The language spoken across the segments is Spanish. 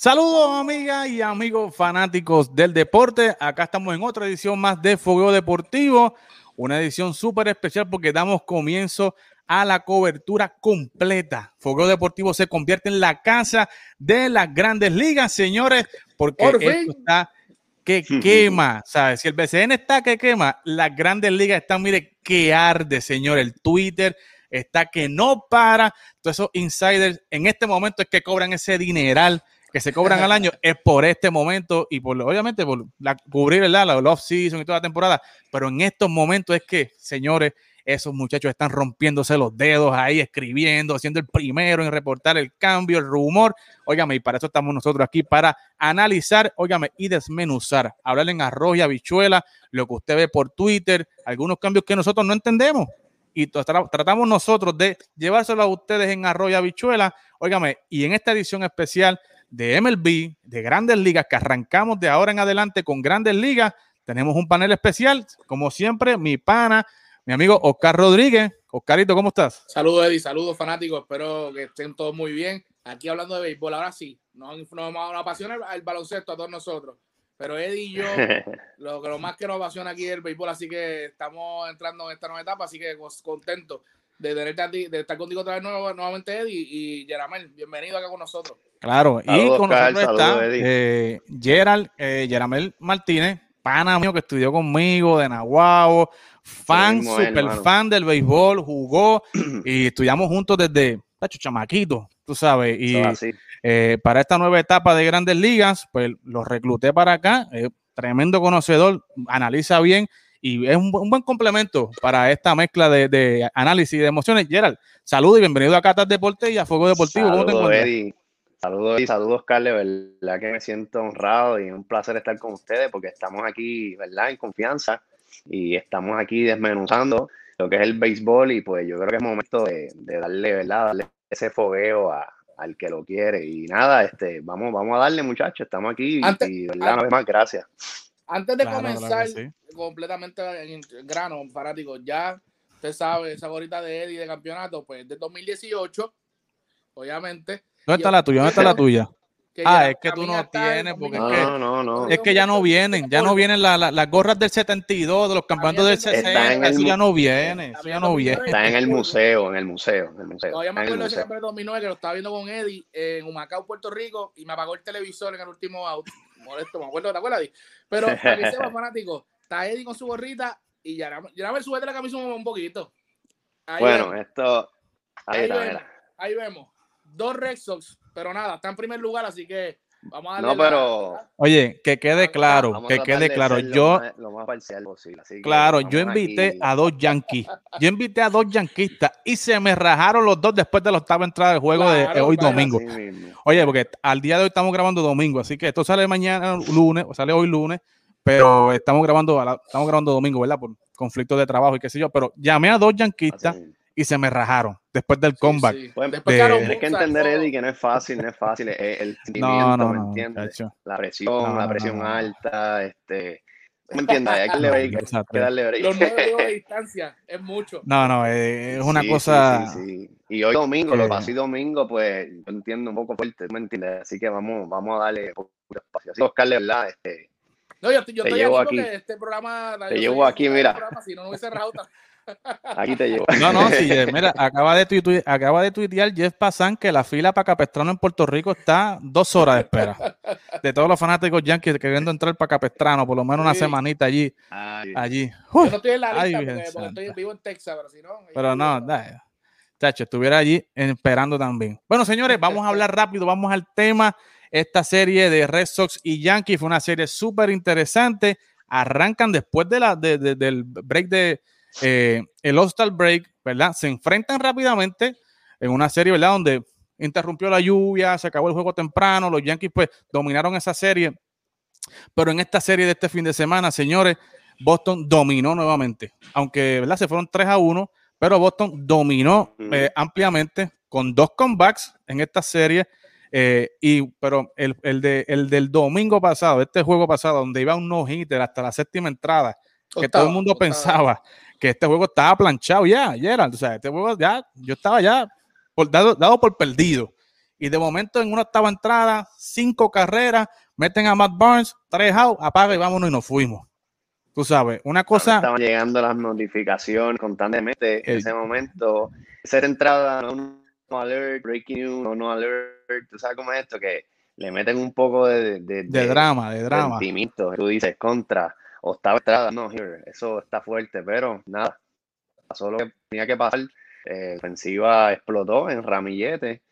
Saludos amigas y amigos fanáticos del deporte. Acá estamos en otra edición más de Fogueo Deportivo, una edición súper especial porque damos comienzo a la cobertura completa. Fogueo Deportivo se convierte en la casa de las grandes ligas, señores, porque esto está que quema, ¿sabes? Si el BCN está que quema, las grandes ligas están, mire, que arde, señor. El Twitter está que no para. Todos esos insiders en este momento es que cobran ese dineral que se cobran al año es por este momento y por obviamente por la, cubrir el la, la off-season y toda la temporada, pero en estos momentos es que, señores, esos muchachos están rompiéndose los dedos ahí, escribiendo, siendo el primero en reportar el cambio, el rumor. Óigame, y para eso estamos nosotros aquí, para analizar, óigame, y desmenuzar, hablar en arroz y habichuela, lo que usted ve por Twitter, algunos cambios que nosotros no entendemos. Y tratamos nosotros de llevárselo a ustedes en arroz y habichuela. Óigame, y en esta edición especial de MLB, de grandes ligas, que arrancamos de ahora en adelante con grandes ligas, tenemos un panel especial, como siempre, mi pana, mi amigo Oscar Rodríguez. Oscarito, ¿cómo estás? Saludos, Eddie, saludos, fanáticos. Espero que estén todos muy bien. Aquí hablando de béisbol, ahora sí, nos, nos, apasiona el, baloncesto a todos nosotros. Pero Eddie y yo, lo, lo más que nos apasiona aquí es el béisbol, así que estamos entrando en esta nueva etapa, así que contentos de tenerte de estar contigo otra vez nuevamente, Eddie y Yaramel. Bienvenido acá con nosotros. Claro, y con nosotros está eh, Gerald, eh, Martínez, pana mío que estudió conmigo de Nahuabo, fan, super fan del béisbol, jugó y estudiamos juntos desde, tacho, chamaquito, tú sabes. Y eh, para esta nueva etapa de grandes ligas, pues los recluté para acá. tremendo conocedor, analiza bien y es un, buen complemento para esta mezcla de, análisis y de emociones. Gerald, saludos y bienvenido a Catas Deporte y a Fuego Deportivo. ¿Cómo te encuentras? Saludos y saludos, Carle, verdad que me siento honrado y un placer estar con ustedes porque estamos aquí, ¿verdad? En confianza y estamos aquí desmenuzando lo que es el béisbol y pues yo creo que es momento de, darle, ¿verdad? Darle ese fogueo al que lo quiere y nada, este, vamos, vamos a darle muchachos, estamos aquí y, ¿verdad? Una vez más, gracias. Antes de comenzar completamente en grano, fanático, ya usted sabe, esa gorita de Eddie de campeonato, pues de 2018, obviamente ¿Dónde está la tuya? ¿Dónde está la tuya? ah, es que tú no tienes, porque es, que, no, no, es que ya no vienen, ya no vienen las gorras del 72, de los campeonatos del 60, eso ya no viene, eso ya no viene. Está en el museo, en el museo, en el museo. Todavía me acuerdo de ese campeonato 2009 que lo estaba viendo con Eddie en Humacao, Puerto Rico, y me apagó el televisor en el último auto. Molesto, me acuerdo, ¿te acuerdas? Pero para que sepa, fanático, está Eddie con su gorrita y ya, ya me sube de la camisa un poquito. bueno, esto... Ahí, vemos, ahí vemos dos Red Sox, pero nada, está en primer lugar, así que vamos a darle. No, pero. Oye, que quede claro, que quede claro. Yo. Lo más, parcial posible. claro, yo invité a dos Yankees. Yo invité a dos yanquistas y se me rajaron los dos después de la octava entrada del juego de hoy domingo. Oye, porque al día de hoy estamos grabando domingo, así que esto sale mañana lunes, o sale hoy lunes, pero estamos grabando, estamos grabando domingo, ¿verdad? Por conflictos de trabajo y qué sé yo, pero llamé a dos yanquistas y se me rajaron después del comeback. Sí, Tienes que entender, Eddie, que no es fácil, no es fácil. Es el sentimiento, no, ¿me entiendes? La presión, la presión alta, este. ¿Me entiendes? Hay que, darle break. Los nueve de distancia es mucho. No, no, es una cosa. Sí, Y hoy domingo, lo pasé domingo, pues yo entiendo un poco fuerte, ¿me entiendes? Así que vamos, vamos a darle poco espacio. Así Oscar, ¿verdad? Este, no, yo, yo estoy aquí, aquí. este programa. Te llevo aquí, mira. Programa, si no, no hubiese cerrado Aquí te llevo. No, no, sí, eh, mira, acaba de, tuitear, acaba de tuitear Jeff Passan que la fila para Capestrano en Puerto Rico está dos horas de espera. De todos los fanáticos yankees queriendo entrar para Capestrano, por lo menos una semanita allí. allí. Yo no estoy en la lista porque, estoy vivo en Texas, pero si no. Pero no, da, chacho, estuviera allí esperando también. Bueno, señores, vamos a hablar rápido, vamos al tema. Esta serie de Red Sox y Yankees fue una serie súper interesante. Arrancan después de la, del break de, eh, el All-Star Break, ¿verdad? Se enfrentan rápidamente en una serie, ¿verdad? Donde interrumpió la lluvia, se acabó el juego temprano, los Yankees pues dominaron esa serie, pero en esta serie de este fin de semana, señores, Boston dominó nuevamente, aunque, ¿verdad? Se fueron 3 a 1, pero Boston dominó eh, ampliamente con dos comebacks en esta serie. Eh, y, pero el, de, el del domingo pasado, este juego pasado, donde iba un no-hitter hasta la séptima entrada, que todo el mundo pensaba que este juego estaba planchado ya, Gerald. O sea, este juego ya, yo estaba ya por, dado, dado por perdido. y de momento en una octava entrada, cinco carreras, meten a Matt Barnes, tres out, apaga y vámonos y nos fuimos. Tú sabes, una cosa. Estaban llegando las notificaciones constantemente en ese momento. Esa entrada, no, no alert, breaking news, no, alert, tú sabes cómo es esto, que le meten un poco de, de, drama, de drama. Sentimiento. Tú dices contra, octava entrada, no, here, eso está fuerte, pero nada, pasó lo que tenía que pasar. Eh, la ofensiva explotó en ramillete.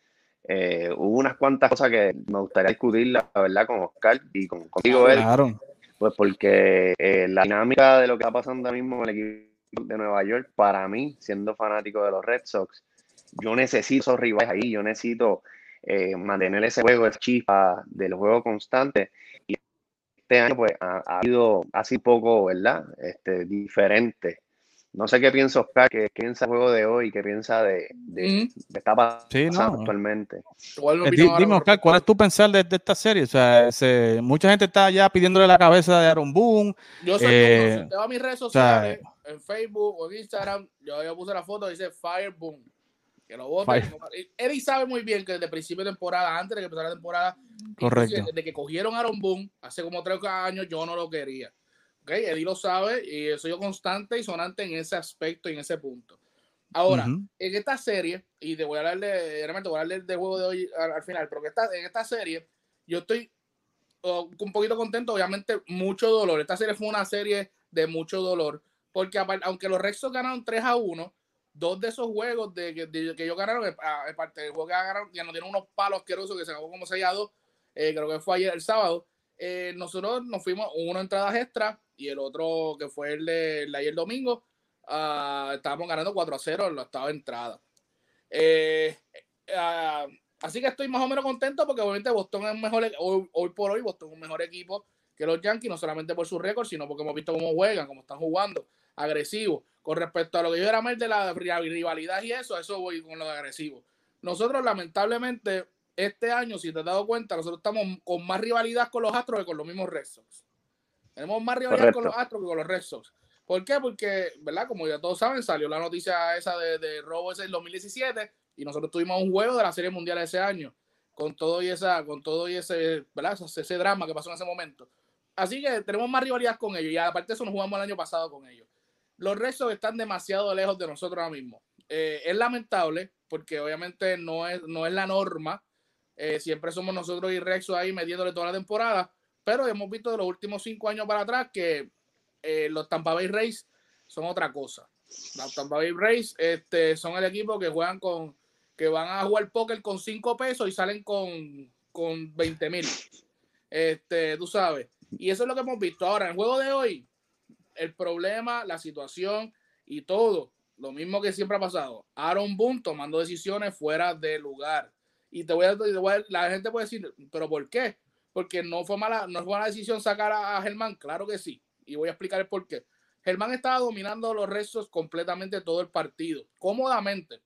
Eh, hubo unas cuantas cosas que me gustaría discutir, la verdad, con Oscar y con, contigo, claro. Pues porque eh, la dinámica de lo que está pasando ahora mismo en el equipo de Nueva York, para mí, siendo fanático de los Red Sox, yo necesito esos rivales ahí, yo necesito eh, mantener ese juego, esa chispa del juego constante. Y este año, pues, ha, ha habido así poco, ¿verdad? Este, diferente no sé qué piensa Oscar, qué, piensa el juego de hoy, qué piensa de, de, de esta pasando actualmente. Eh, dime, Oscar, ¿cuál es tu pensar de, esta serie? O sea, mucha gente está ya pidiéndole la cabeza de Aaron Boone. Yo soy eh, a mis redes sociales, en Facebook o en Instagram, yo, yo puse la foto, dice Fire Boom. Que lo vote. Eddie sabe muy bien que desde el principio de temporada, antes de que empezara la temporada, Correcto. desde que cogieron a Aaron Boone, hace como tres años, yo no lo quería. Okay, Eddie lo sabe y soy yo constante y sonante en ese aspecto y en ese punto. Ahora, en esta serie, y te voy a hablar de, realmente voy a hablar del juego de hoy al, final, pero que en esta serie yo estoy oh, un poquito contento, obviamente mucho dolor. Esta serie fue una serie de mucho dolor, porque aunque los Rexos ganaron 3 a 1, dos de esos juegos de, que ellos ganaron, aparte del juego que ganaron, ya no tienen unos palos asquerosos que se acabó como 6 a 2, eh, creo que fue ayer el sábado. Eh, nosotros nos fuimos una entradas extra y el otro que fue el de, ayer domingo, uh, estábamos ganando 4 a 0 en la octava entrada. Eh, uh, así que estoy más o menos contento porque obviamente Boston es mejor, e, hoy, hoy, por hoy Boston es un mejor equipo que los Yankees, no solamente por su récord, sino porque hemos visto cómo juegan, cómo están jugando, agresivo. Con respecto a lo que yo era más de la rivalidad y eso, eso voy con lo de agresivo. Nosotros lamentablemente este año, si te has dado cuenta, nosotros estamos con más rivalidad con los Astros que con los mismos Red Sox. Tenemos más rivalidad con los Astros que con los Red Sox. ¿Por qué? Porque, ¿verdad? Como ya todos saben, salió la noticia esa de, de robo ese en 2017 y nosotros tuvimos un juego de la Serie Mundial ese año con todo y esa, con todo y ese, ¿verdad? Ese, drama que pasó en ese momento. Así que tenemos más rivalidad con ellos y aparte de eso nos jugamos el año pasado con ellos. Los Red Sox están demasiado lejos de nosotros ahora mismo. Eh, es lamentable porque obviamente no es, no es la norma. Eh, siempre somos nosotros y Rexo ahí metiéndole toda la temporada, pero hemos visto de los últimos cinco años para atrás que eh, los Tampa Bay Rays son otra cosa. Los Tampa Bay Rays este, son el equipo que juegan con, que van a jugar póker con cinco pesos y salen con, con 20 mil. Este, tú sabes. Y eso es lo que hemos visto. Ahora, en el juego de hoy, el problema, la situación y todo, lo mismo que siempre ha pasado. Aaron Boone tomando decisiones fuera de lugar. Y te voy a, te voy a la gente puede decir, pero ¿por qué? porque no fue mala, no fue mala decisión sacar a, Germán, claro que sí, y voy a explicar el por qué. Germán estaba dominando los restos completamente todo el partido, cómodamente.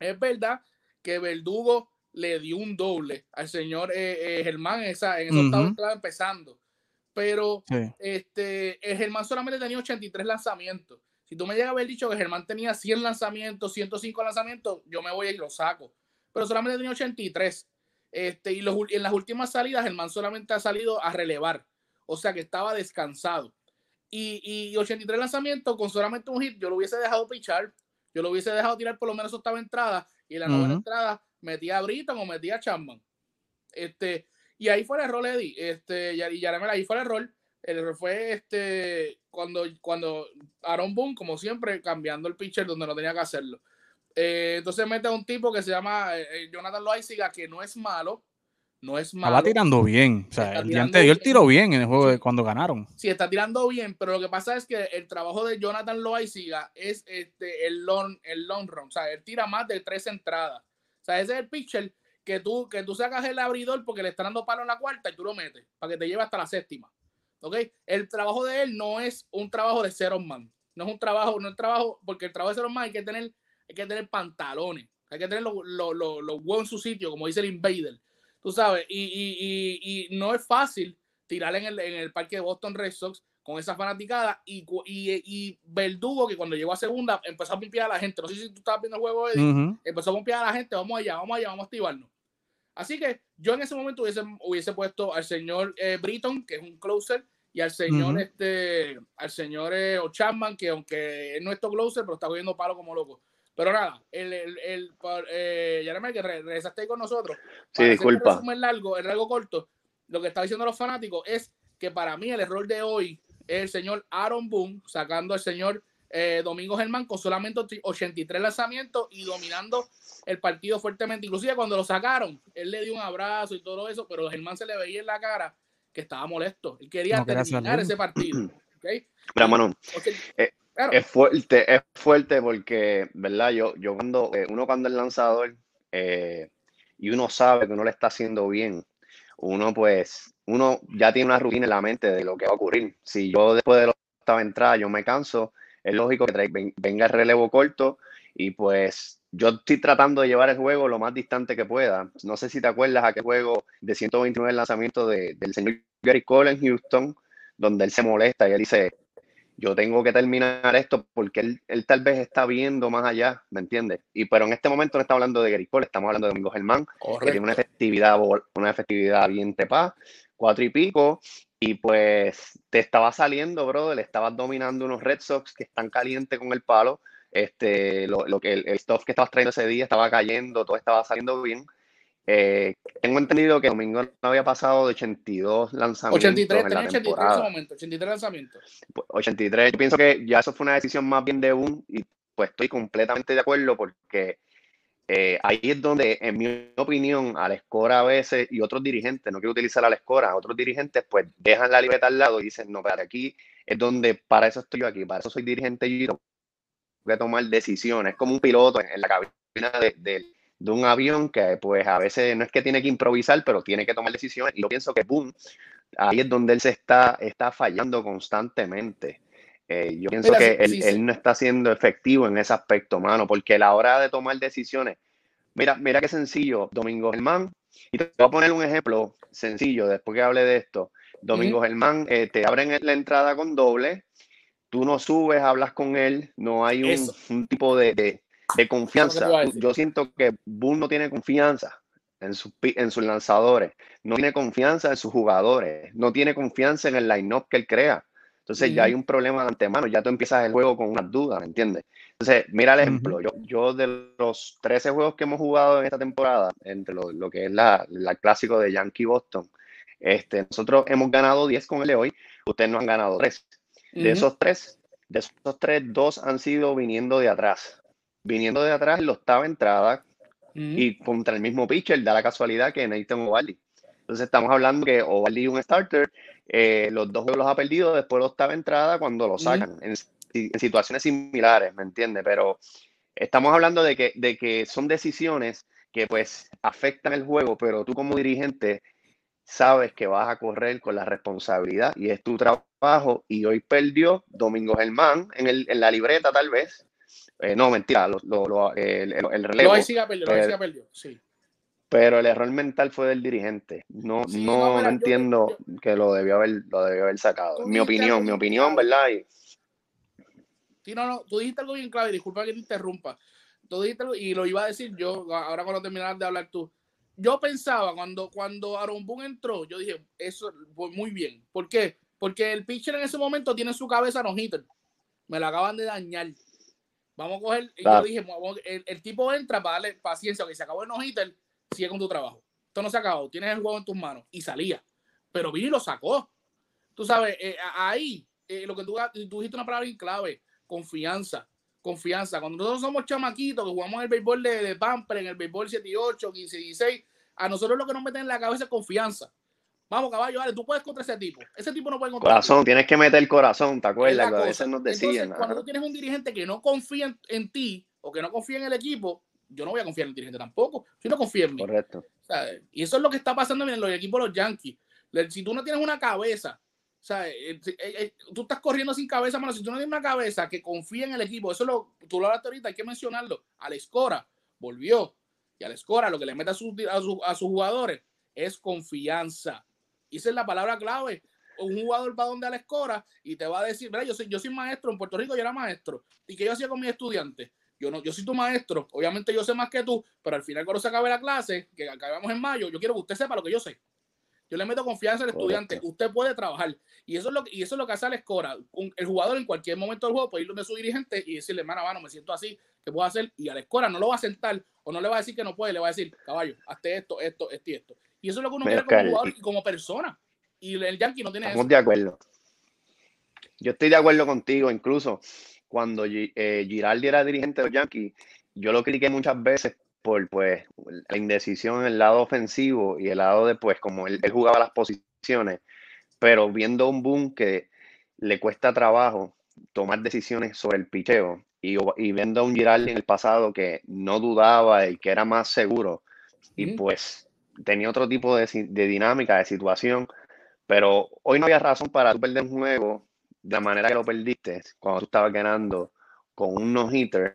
Es verdad que Verdugo le dio un doble al señor eh, eh, Germán en esa, en esa empezando, pero este, Germán solamente tenía 83 lanzamientos. Si tú me llegas a haber dicho que Germán tenía 100 lanzamientos, 105 lanzamientos, yo me voy y lo saco. Pero solamente tenía 83. Este, y en las últimas salidas, el man solamente ha salido a relevar. O sea que estaba descansado. Y, y 83 lanzamientos con solamente un hit, yo lo hubiese dejado pichar. Yo lo hubiese dejado tirar por lo menos octava entrada. Y en la novena entrada metía a Britton o metía a Chapman. Este, y ahí fue el error, Eddie. Este, y ahí fue el error. El error fue este, cuando, cuando Aaron Boone, como siempre, cambiando el pitcher donde no tenía que hacerlo. Eh, entonces mete a un tipo que se llama eh, eh, Jonathan Loaiziga, que no es malo. No es malo. Estaba tirando bien. O sea, el día anterior tiró bien en el juego de cuando ganaron. Sí, está tirando bien, pero lo que pasa es que el trabajo de Jonathan Loaiziga es este, el, long, el long run. O sea, él tira más de tres entradas. O sea, ese es el pitcher que tú, que tú sacas el abridor porque le está dando palo en la cuarta y tú lo metes para que te lleve hasta la séptima. ¿Ok? El trabajo de él no es un trabajo de cero man. No es un trabajo, no es trabajo, porque el trabajo de cero man hay que tener hay que tener pantalones, hay que tener los huevos en su sitio, como dice el Invader, tú sabes, y, no es fácil tirar en el, parque de Boston Red Sox con esa fanaticada y, y, Verdugo que cuando llegó a segunda empezó a limpiar a la gente, no sé si tú estabas viendo el juego, empezó a limpiar a la gente, vamos allá, vamos allá, vamos a activarnos. Así que yo en ese momento hubiese, hubiese puesto al señor eh, Britton, que es un closer, y al señor, este, al señor eh, O'Chapman, que aunque es nuestro closer, pero está cogiendo palo como loco. Pero nada, el, el, el eh, que regresaste ahí con nosotros. Sí, disculpa. El largo, el largo corto, lo que está diciendo los fanáticos es que para mí el error de hoy el señor Aaron Boone sacando al señor eh, Domingo Germán con solamente 83 lanzamientos y dominando el partido fuertemente. Inclusive cuando lo sacaron, él le dio un abrazo y todo eso, pero Germán se le veía en la cara que estaba molesto. Él quería terminar ese partido. ¿okay? Eh, es fuerte, es fuerte porque, ¿verdad? Yo, yo cuando, eh, uno cuando es lanzador y uno sabe que uno le está haciendo bien, uno pues, uno ya tiene una rutina en la mente de lo que va a ocurrir. Si yo después de la octava entrada yo me canso, es lógico que venga el relevo corto y pues yo estoy tratando de llevar el juego lo más distante que pueda. No sé si te acuerdas aquel juego de 129 lanzamientos de, del señor Gary Cole en Houston, donde él se molesta y él dice, yo tengo que terminar esto porque él, él, tal vez está viendo más allá, ¿me entiendes? Y pero en este momento no estamos hablando de Gary Cole, estamos hablando de Domingo Germán, que tiene una efectividad, una efectividad bien tepa, cuatro y pico, y pues te estaba saliendo, bro, le estabas dominando unos Red Sox que están calientes con el palo. Este, lo, lo que el, el, stuff que estabas trayendo ese día estaba cayendo, todo estaba saliendo bien. Eh, tengo entendido que Domingo no había pasado de 82 lanzamientos. 83, en la 83 en ese momento, 83 lanzamientos. 83, pues, yo pienso que ya eso fue una decisión más bien de un, y pues estoy completamente de acuerdo porque eh, ahí es donde, en mi opinión, al Escora a veces y otros dirigentes, no quiero utilizar al Escora, otros dirigentes pues dejan la libreta al lado y dicen, no, para aquí es donde, para eso estoy yo aquí, para eso soy dirigente y voy a tomar decisiones, como un piloto en, la cabina de, un avión que pues a veces no es que tiene que improvisar, pero tiene que tomar decisiones y yo pienso que, boom, ahí es donde él se está, está fallando constantemente. Eh, yo pienso que él, no está siendo efectivo en ese aspecto, mano, porque a la hora de tomar decisiones, mira, mira qué sencillo, Domingo Germán, y te voy a poner un ejemplo sencillo después que hable de esto. Domingo Germán, eh, te abren la entrada con doble, tú no subes, hablas con él, no hay un, tipo de, confianza. Yo siento que Boone no tiene confianza en, en sus lanzadores, no tiene confianza en sus jugadores, no tiene confianza en el line-up que él crea. Entonces ya hay un problema de antemano, ya tú empiezas el juego con unas dudas, ¿me entiendes? Entonces, mira el ejemplo, yo, yo de los 13 juegos que hemos jugado en esta temporada, entre lo, que es la, clásico de Yankee Boston, este, nosotros hemos ganado 10 con el de hoy, ustedes no han ganado 3. De esos 3, de esos 3, 2 han sido viniendo de atrás. Viniendo de atrás en la octava entrada y contra el mismo pitcher, da la casualidad que Nathan Ovaldi. Entonces estamos hablando que Ovaldi es un starter eh, los dos juegos los ha perdido después de octava entrada cuando lo sacan, en, situaciones similares, ¿me entiendes? Pero estamos hablando de que, de que son decisiones que pues afectan el juego, pero tú como dirigente sabes que vas a correr con la responsabilidad y es tu trabajo y hoy perdió Domingo Germán en, el, en la libreta tal vez. Eh, no, mentira, lo, lo, el, el, relevo. No, sí perdió, sí perdió, sí pero el error mental fue del dirigente. No, no, entiendo que lo debió haber, lo debió haber sacado. Mi opinión, mi opinión, ¿verdad? Y... Sí, no, no, tú dijiste algo bien clave, disculpa que te interrumpa. Tú dijiste algo, y lo iba a decir yo, ahora cuando terminar de hablar tú. Yo pensaba, cuando, cuando Aaron Boone entró, yo dije, eso fue muy bien. ¿Por qué? Porque el pitcher en ese momento tiene su cabeza no hitter. Me la acaban de dañar. Vamos a coger, y yo dije, el, tipo entra para darle paciencia, que se acabó el no hitter sigue con tu trabajo. Esto no se ha acabado, tienes el juego en tus manos y salía. Pero vino y lo sacó. Tú sabes, eh, ahí, eh, lo que tú, tú dijiste una palabra en clave, confianza. Confianza. Cuando nosotros somos chamaquitos que jugamos el béisbol de, de Pamper, en el béisbol 7 y 8, 15 y 16, a nosotros lo que nos meten en la cabeza es confianza. Vamos, caballo, vale, tú puedes contra ese tipo. Ese tipo no puede contra Corazón, tienes que meter el corazón, ¿te acuerdas? Que a veces nos decían. cuando tú tienes un dirigente que no confía en, ti o que no confía en el equipo, yo no voy a confiar en el dirigente tampoco, si no confío en mí. Correcto. Y eso es lo que está pasando en los equipos de los Yankees. Si tú no tienes una cabeza, ¿sabes? Eh, eh, eh, tú estás corriendo sin cabeza, mano. Si tú no tienes una cabeza que confía en el equipo, eso lo, tú lo hablaste ahorita, hay que mencionarlo. Al Escora volvió. Y al Escora lo que le mete a, sus, a, sus jugadores es confianza. Y esa es la palabra clave. Un jugador va donde a la escora y te va a decir, yo soy, yo soy maestro en Puerto Rico, yo era maestro. ¿Y qué yo hacía con mis estudiantes? Yo, no, yo soy tu maestro, obviamente yo sé más que tú, pero al final cuando se acabe la clase, que acabamos en mayo, yo quiero que usted sepa lo que yo sé. Yo le meto confianza al estudiante. Usted puede trabajar. Y eso es lo, y eso es lo que hace la escora. El jugador en cualquier momento del juego puede ir donde su dirigente y decirle, mano, mano, me siento así, ¿qué puedo hacer? Y a la escora no lo va a sentar o no le va a decir que no puede, le va a decir, caballo, hazte esto, esto, esto y esto. Y eso es lo que uno quiere como jugador y como persona. Y el Yankee no tiene Estamos de acuerdo. Yo estoy de acuerdo contigo, incluso cuando eh, Giraldi era dirigente de los Yankees, yo lo critiqué muchas veces por pues la indecisión en el lado ofensivo y el lado de pues como él, jugaba las posiciones, pero viendo un boom que le cuesta trabajo tomar decisiones sobre el picheo y, y viendo a un Giraldi en el pasado que no dudaba y que era más seguro y pues tenía otro tipo de, de, dinámica, de situación, pero hoy no había razón para perder un juego la manera que lo perdiste cuando tú estabas ganando con un no-hitter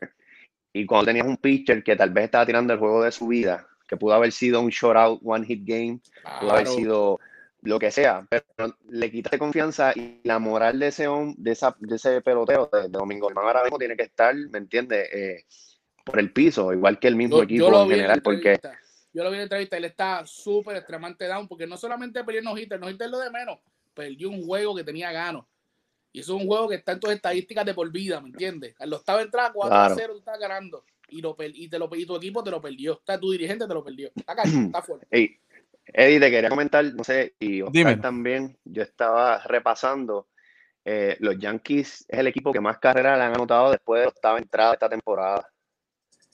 y cuando tenías un pitcher que tal vez estaba tirando el juego de su vida, que pudo haber sido un short-out, one-hit game, pudo haber sido lo que sea, pero le quitaste confianza y la moral de ese, de esa, de ese pelotero de, Domingo ahora mismo tiene que estar, ¿me entiendes? Eh, por el piso, igual que el mismo equipo en general, porque... Yo lo vi en la entrevista, él está súper extremadamente down, porque no solamente perdió no hitter, no hitter lo de menos, perdió un juego que tenía ganos. Y eso es un juego que está en tus estadísticas de por vida, ¿me entiendes? Al octavo entrada 4 a 0, tú estás ganando. Y, lo, y, te lo, y tu equipo te lo perdió. Está tu dirigente te lo perdió. Está, está fuerte. Hey, Eddie, te quería comentar, no sé, y Oscar también, yo estaba repasando. Eh, los Yankees es el equipo que más carreras le han anotado después de la octava entrada de esta temporada.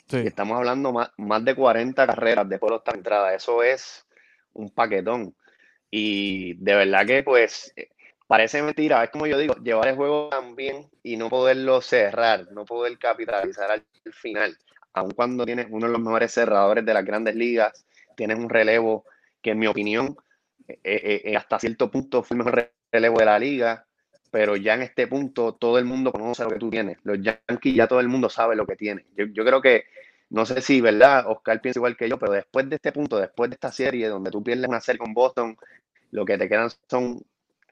Sí. Y estamos hablando más, más de 40 carreras después de la octava entrada. Eso es un paquetón. Y de verdad que, pues, parece mentira, es como yo digo, llevar el juego tan bien y no poderlo cerrar, no poder capitalizar al final, aun cuando tienes uno de los mejores cerradores de las grandes ligas, tienes un relevo que en mi opinión eh, eh, eh, hasta cierto punto fue el mejor relevo de la liga, pero ya en este punto todo el mundo conoce lo que tú tienes, los Yankees ya todo el mundo sabe lo que tiene. Yo, yo creo que, no sé si, ¿verdad? Oscar piensa igual que yo, pero después de este punto, después de esta serie donde tú pierdes una serie con Boston, lo que te quedan son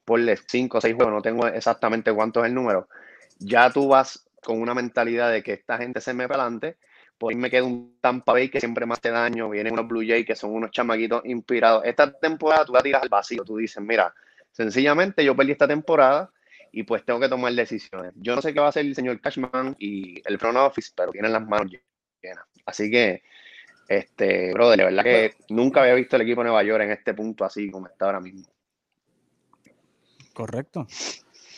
por 5 o 6 juegos, no tengo exactamente cuánto es el número, ya tú vas con una mentalidad de que esta gente se me adelante, por ahí me queda un Tampa Bay que siempre me hace daño, vienen unos Blue Jays que son unos chamaquitos inspirados. Esta temporada tú la tiras al vacío, tú dices, mira, sencillamente yo perdí esta temporada y pues tengo que tomar decisiones. Yo no sé qué va a hacer el señor Cashman y el front office, pero tienen las manos llenas. Así que, este, brother, de verdad que nunca había visto el equipo de Nueva York en este punto así como está ahora mismo. Correcto.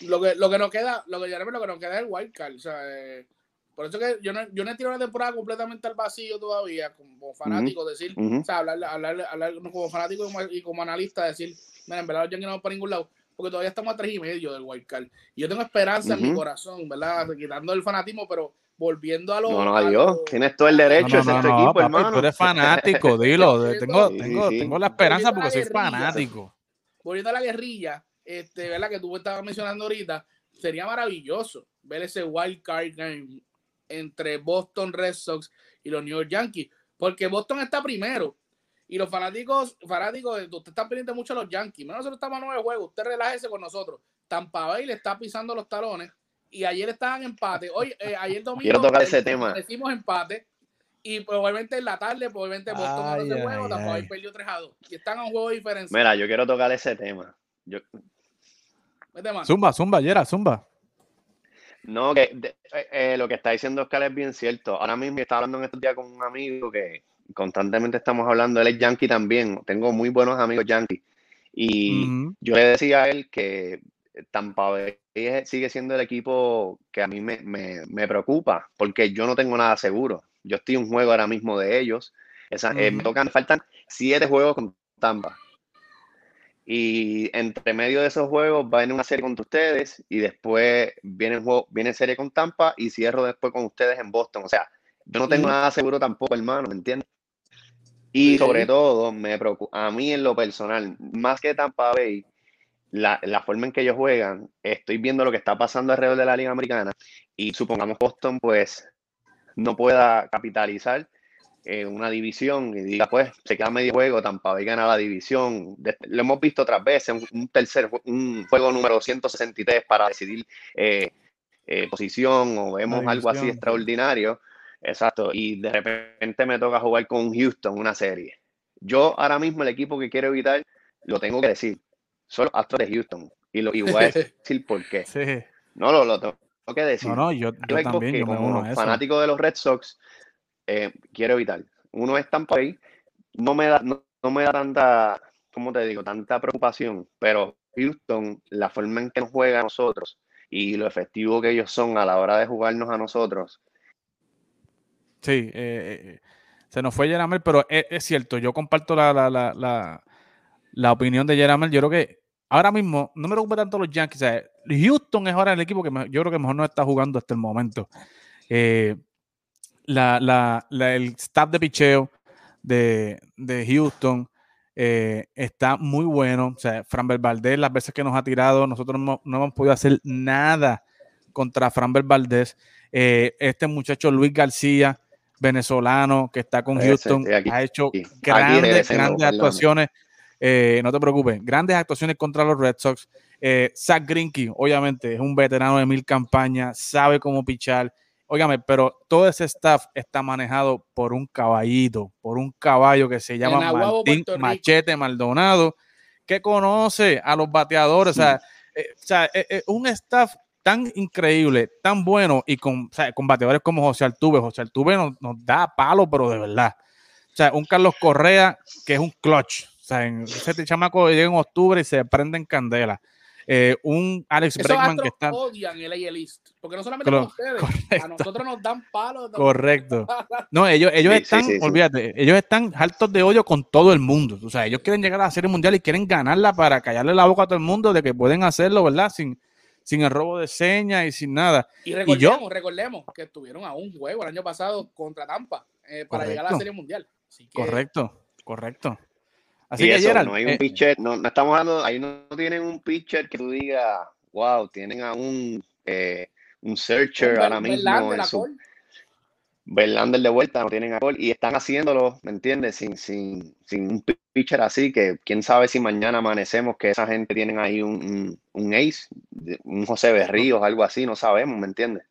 Lo que, lo que nos queda, lo que ya lo que nos queda es el wild card. O sea, eh, por eso que yo no, yo no he tirado la temporada completamente al vacío todavía, como fanático, decir, o sea, hablar, hablar, hablar, como fanático y como, analista, decir, mira, en verdad ya que no vamos para ningún lado, porque todavía estamos a tres y medio del wild card. Y yo tengo esperanza en mi corazón, ¿verdad? Quitando el fanatismo, pero volviendo a lo. No, no, adiós. Tienes todo el derecho, no, no, es tu equipo, hermano. Tú eres fanático, dilo. tengo, tengo, tengo la esperanza porque soy fanático. Volviendo a la guerrilla, este, ¿verdad? Que tú estabas mencionando ahorita, sería maravilloso ver ese wild card game entre Boston Red Sox y los New York Yankees, porque Boston está primero y los fanáticos, fanáticos, usted está pendiente mucho a los Yankees, nosotros estamos a nueve juegos, usted relájese con nosotros. Tampa Bay le está pisando los talones y ayer estaban empate. Hoy, eh, ayer domingo Quiero tocar ese tema. Decimos empate y probablemente en la tarde, probablemente Boston ganó ese juego, Tampa Bay perdió 3 a 2 y están a un juego de diferencia. Mira, yo quiero tocar ese tema. Yo, Zumba, zumba, Yera, zumba. No, que eh, eh, lo que está diciendo Oscar es bien cierto. Ahora mismo estaba hablando en estos días con un amigo que constantemente estamos hablando, él es yankee también, tengo muy buenos amigos yankee. Y yo le decía a él que Tampa Bay sigue siendo el equipo que a mí me, preocupa, porque yo no tengo nada seguro. Yo estoy en un juego ahora mismo de ellos. Esa, eh, me tocan, faltan siete juegos con Tampa. Y entre medio de esos juegos va en una serie contra ustedes y después viene, el juego, viene serie con Tampa y cierro después con ustedes en Boston. O sea, yo no tengo nada seguro tampoco, hermano, ¿me entiendes? Y sobre todo, me preocupa, a mí en lo personal, más que Tampa Bay, la, la, forma en que ellos juegan, estoy viendo lo que está pasando alrededor de la Liga Americana y supongamos Boston pues no pueda capitalizar una división y diga, pues, se queda medio juego, Tampa Bay gana la división. lo hemos visto otras veces, un, tercer, un juego número 163 para decidir eh, eh, posición o vemos algo así extraordinario. Exacto, y de repente me toca jugar con Houston una serie. Yo ahora mismo el equipo que quiero evitar, lo tengo que decir, solo Astros de Houston. Y, lo, y voy a decir por qué. Sí. No, lo, lo tengo que decir. No, no, yo, yo también, yo eso. fanático de los Red Sox, eh, quiero evitar. Uno es Tampa Bay, no me da, no, me da tanta, ¿cómo te digo? Tanta preocupación, pero Houston, la forma en que nos juega a nosotros y lo efectivo que ellos son a la hora de jugarnos a nosotros. Sí, eh, eh, se nos fue Yeramel, pero es, cierto, yo comparto la, la, la, la, opinión de Yeramel. Yo creo que ahora mismo no me preocupa tanto los Yankees. Houston es ahora el equipo que yo creo que mejor no está jugando hasta el momento. Eh, la, el staff de picheo de, de Houston eh, está muy bueno. O sea, Fran Valdés, las veces que nos ha tirado, nosotros no, hemos podido hacer nada contra Fran Valdés. Eh, este muchacho Luis García, venezolano, que está con Houston, ha hecho grandes, grandes actuaciones. Eh, no te preocupes, grandes actuaciones contra los Red Sox. Zach Greinke, obviamente, es un veterano de mil campañas, sabe cómo pichar. Óigame, pero todo ese staff está manejado por un caballito, por un caballo que se llama Martín Machete Maldonado, que conoce a los bateadores. O sea, eh, eh, eh, un staff tan increíble, tan bueno y con, con bateadores como José Altuve. José Altuve nos, da palo, pero de verdad. O sea, un Carlos Correa que es un clutch. O sea, ese chamaco llega en octubre y se prende en candela. Eh, un Alex Bregman que está. odian el AL East, porque no solamente con ustedes, a nosotros nos dan palos. Correcto. No, ellos, ellos están, olvídate, ellos están altos de odio con todo el mundo. O sea, ellos quieren llegar a la Serie Mundial y quieren ganarla para callarle la boca a todo el mundo de que pueden hacerlo, ¿verdad? Sin, sin el robo de señas y sin nada. Y recordemos, recordemos que estuvieron a un juego el año pasado contra Tampa eh, para llegar a la Serie Mundial. Correcto, correcto. Así que eso, no hay un eh, pitcher, no, no, estamos hablando, ahí no tienen un pitcher que tú digas, wow, tienen a un, eh, un searcher ahora mismo. En su, Verlander de vuelta, no tienen a y están haciéndolo, ¿me entiendes? Sin, sin, sin un pitcher así, que quién sabe si mañana amanecemos que esa gente tienen ahí un, un, ace, un José Berríos, algo así, no sabemos, ¿me entiendes?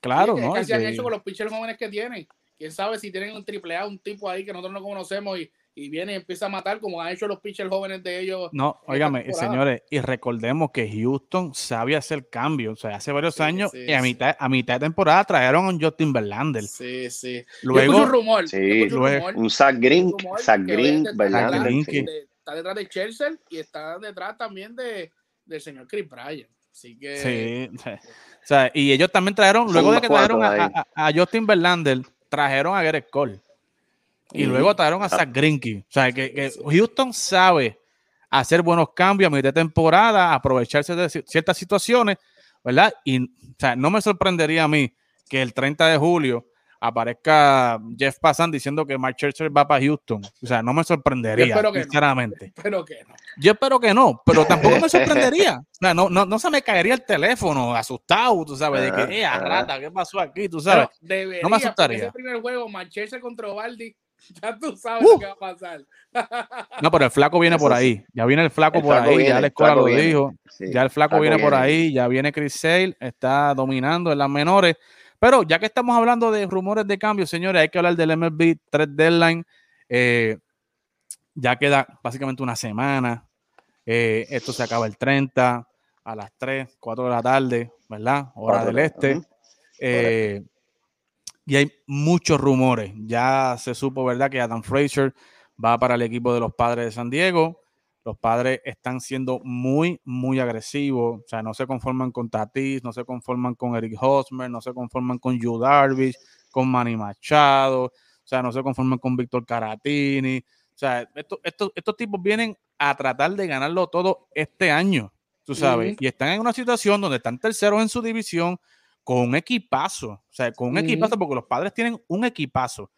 Claro, ¿no? ¿Qué se han hecho con los pitchers jóvenes que tienen? Quién sabe si tienen un triple A, un tipo ahí que nosotros no conocemos y y viene y empieza a matar como han hecho los pitchers jóvenes de ellos. No, óigame, señores, y recordemos que Houston sabe hacer cambios. O sea, hace varios años y a mitad, a mitad de temporada trajeron a un Justin Verlander. Sí, sí. Luego, un rumor. Sí, luego, un Zach Green, Zach Green, Verlander. Está detrás de Chelsea y está detrás también de, del señor Chris Bryan. Así que. Sí. O sea, y ellos también trajeron, luego de que trajeron a, a, Justin Verlander, trajeron a Gareth Cole. Y luego ataron a Zach Greinke. O sea, que, Houston sabe hacer buenos cambios a mitad de temporada, aprovecharse de ciertas situaciones, ¿verdad? Y, o sea, no me sorprendería a mí que el 30 de julio aparezca Jeff Passan diciendo que Mark Churchill va para Houston. O sea, no me sorprendería, sinceramente. No. que no. Yo espero que no, pero tampoco me sorprendería. O sea, no, no, no, se me caería el teléfono asustado, tú sabes, de que, eh, rata, ¿qué pasó aquí? Tú sabes. no me asustaría. Ese primer juego, Manchester contra Ovaldi, Ya tú sabes uh. qué va a pasar. No, pero el flaco viene por ahí. Ya viene el flaco por ahí. ya la escuela lo dijo. ya el flaco viene por ahí. Ya viene Chris Sale. Está dominando en las menores. Pero ya que estamos hablando de rumores de cambio, señores, hay que hablar del MLB 3 Deadline. Eh, ya queda básicamente una semana. Eh, esto se acaba el 30 a las 3, 4 de la tarde, ¿verdad? Hora del este. Eh, y hay muchos rumores. Ya se supo, ¿verdad?, que Adam Fraser va para el equipo de los padres de San Diego. Los padres están siendo muy, muy agresivos. O sea, no se conforman con Tatis, no se conforman con Eric Hosmer, no se conforman con Yu Darvish, con Manny Machado. O sea, no se conforman con Víctor Caratini. O sea, estos, estos, tipos vienen a tratar de ganarlo todo este año, tú sabes. Y están en una situación donde están terceros en su división, con un equipazo, o sea, con un equipazo, porque los padres tienen un equipazo.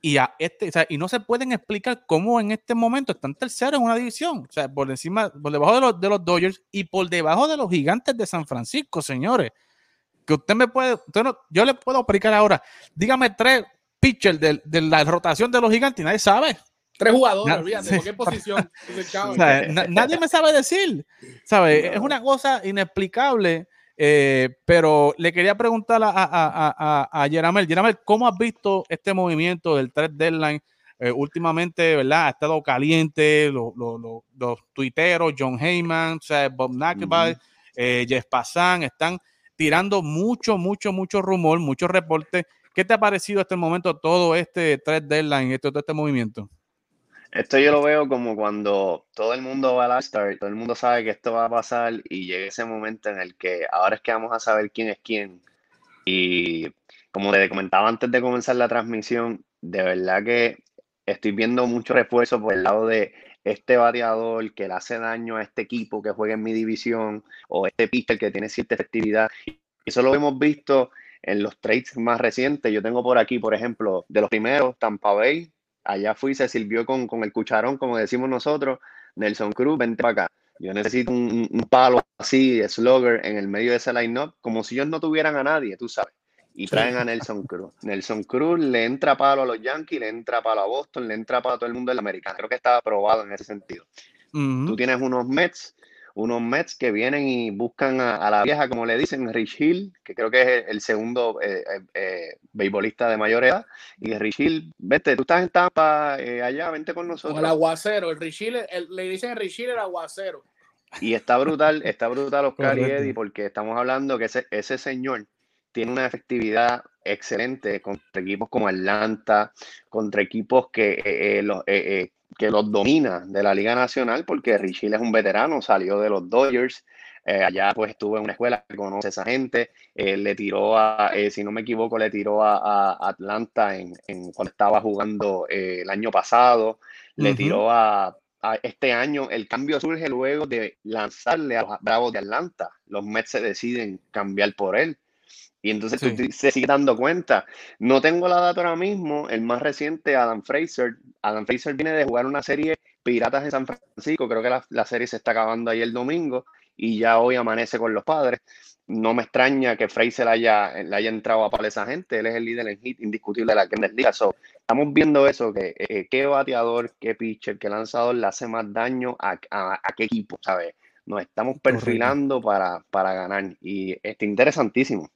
Y, a este, o sea, y no se pueden explicar cómo en este momento están terceros en una división, o sea, por encima, por debajo de los, de los Dodgers y por debajo de los gigantes de San Francisco, señores. Que usted me puede, yo le puedo explicar ahora, dígame tres pitchers de, de, la rotación de los gigantes, nadie sabe. Tres jugadores, olvídate, ¿por qué posición? nadie me sabe decir, ¿sabe? Es una cosa inexplicable Eh, pero le quería preguntar a, a, a, a Yeramel, Yeramel, ¿cómo has visto este movimiento del trade deadline? Eh, últimamente, ¿verdad? Ha estado caliente, los, los, tuiteros, John Heyman, Bob Nakeba, eh, Jeff Passan, están tirando mucho, mucho, mucho rumor, mucho reporte. ¿Qué te ha parecido hasta el momento todo este trade deadline, este, todo este movimiento? Esto yo lo veo como cuando todo el mundo va a start, todo el mundo sabe que esto va a pasar y llega ese momento en el que ahora es que vamos a saber quién es quién. Y como te comentaba antes de comenzar la transmisión, de verdad que estoy viendo mucho refuerzo por el lado de este bateador que le hace daño a este equipo que juega en mi división o este pitcher que tiene cierta efectividad. Eso lo hemos visto en los trades más recientes. Yo tengo por aquí, por ejemplo, de los primeros, Tampa Bay, allá fui, se sirvió con, el cucharón, como decimos nosotros, Nelson Cruz, vente para acá. Yo necesito un, palo así, de slugger, en el medio de ese line-up, como si ellos no tuvieran a nadie, tú sabes. Y traen a Nelson Cruz. Nelson Cruz le entra palo a los Yankees, le entra palo a Boston, le entra palo a todo el mundo del americano. Creo que estaba aprobado en ese sentido. Tú tienes unos Mets unos Mets que vienen y buscan a, la vieja, como le dicen, Rich Hill, que creo que es el, segundo eh, eh, eh, beisbolista de mayor edad. Y Rich Hill, vete, tú estás en Tampa, allá, vente con nosotros. el aguacero, el Rich Hill, le dicen Rich Hill el aguacero. Y está brutal, está brutal Oscar y Eddie, porque estamos hablando que ese, ese señor tiene una efectividad excelente contra equipos como Atlanta, contra equipos que los, que los domina de la Liga Nacional, porque Richie es un veterano, salió de los Dodgers, eh, allá pues estuvo en una escuela que conoce a esa gente, eh, le tiró a, eh, si no me equivoco, le tiró a, Atlanta en, cuando estaba jugando el año pasado, le tiró a, este año, el cambio surge luego de lanzarle a los Bravos de Atlanta, los Mets se deciden cambiar por él. Y entonces tú se sigue dando cuenta. No tengo la data ahora mismo. El más reciente, Adam Fraser. Adam Fraser viene de jugar una serie Piratas en San Francisco. Creo que la, serie se está acabando ahí el domingo y ya hoy amanece con los padres. No me extraña que Fraser haya, le haya entrado a pala esa gente. Él es el líder en hit indiscutible de la Grandes Ligas. So, estamos viendo eso, que eh, qué bateador, qué pitcher, qué lanzador le hace más daño a, qué equipo, ¿sabes? Nos estamos perfilando para, para ganar y está interesantísimo.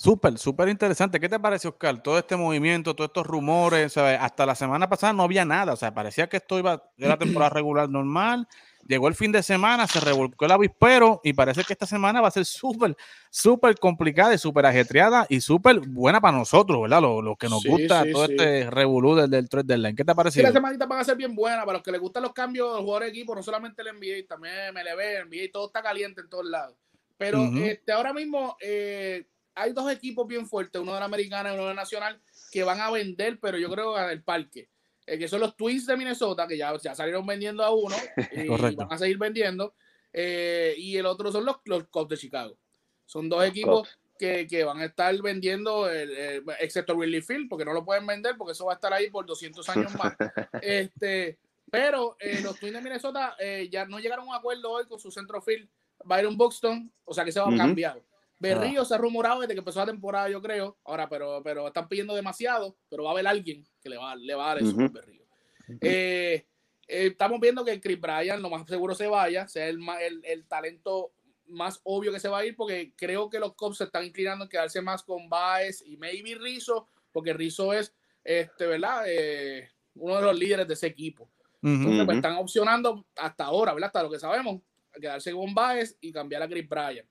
Súper, súper interesante. ¿Qué te parece, Oscar? Todo este movimiento, todos estos rumores, hasta la semana pasada no había nada, o sea, parecía que esto iba de la temporada regular normal. Llegó el fin de semana, se revolcó el avispero y parece que esta semana va a ser súper, súper complicada y súper ajetreada y súper buena para nosotros, ¿verdad? Los, que nos gusta todo este revolú del, del 3 del line. ¿Qué te parece? Sí, la semanita van a ser bien buena para los que les gustan los cambios del jugador de equipo, no solamente el NBA, también MLB, NBA, todo está caliente en todos lados. Pero este, ahora mismo eh, hay dos equipos bien fuertes, uno de la americana y uno de la nacional, que van a vender, pero yo creo que el parque. Eh, que son los Twins de Minnesota, que ya, ya salieron vendiendo a uno y van a seguir vendiendo. Eh, y el otro son los, los Cubs de Chicago. Son dos equipos que, que, van a estar vendiendo, excepto Willie Field, porque no lo pueden vender, porque eso va a estar ahí por 200 años más. este, pero los Twins de Minnesota ya no llegaron a un acuerdo hoy con su centrofield Byron Buxton, o sea que se va a cambiar. Berrío se ha rumorado desde que empezó la temporada, yo creo. Ahora, pero, pero están pidiendo demasiado, pero va a haber alguien que le va, le va a dar eso a Berrío. Eh, eh, estamos viendo que Chris Bryan lo más seguro se vaya, sea el, el, el, talento más obvio que se va a ir, porque creo que los Cubs se están inclinando en quedarse más con Baez y maybe Rizzo, porque Rizzo es, este, ¿verdad? Eh, uno de los líderes de ese equipo. Entonces, pues, están opcionando hasta ahora, ¿verdad? Hasta lo que sabemos, quedarse con Baez y cambiar a Chris Bryan.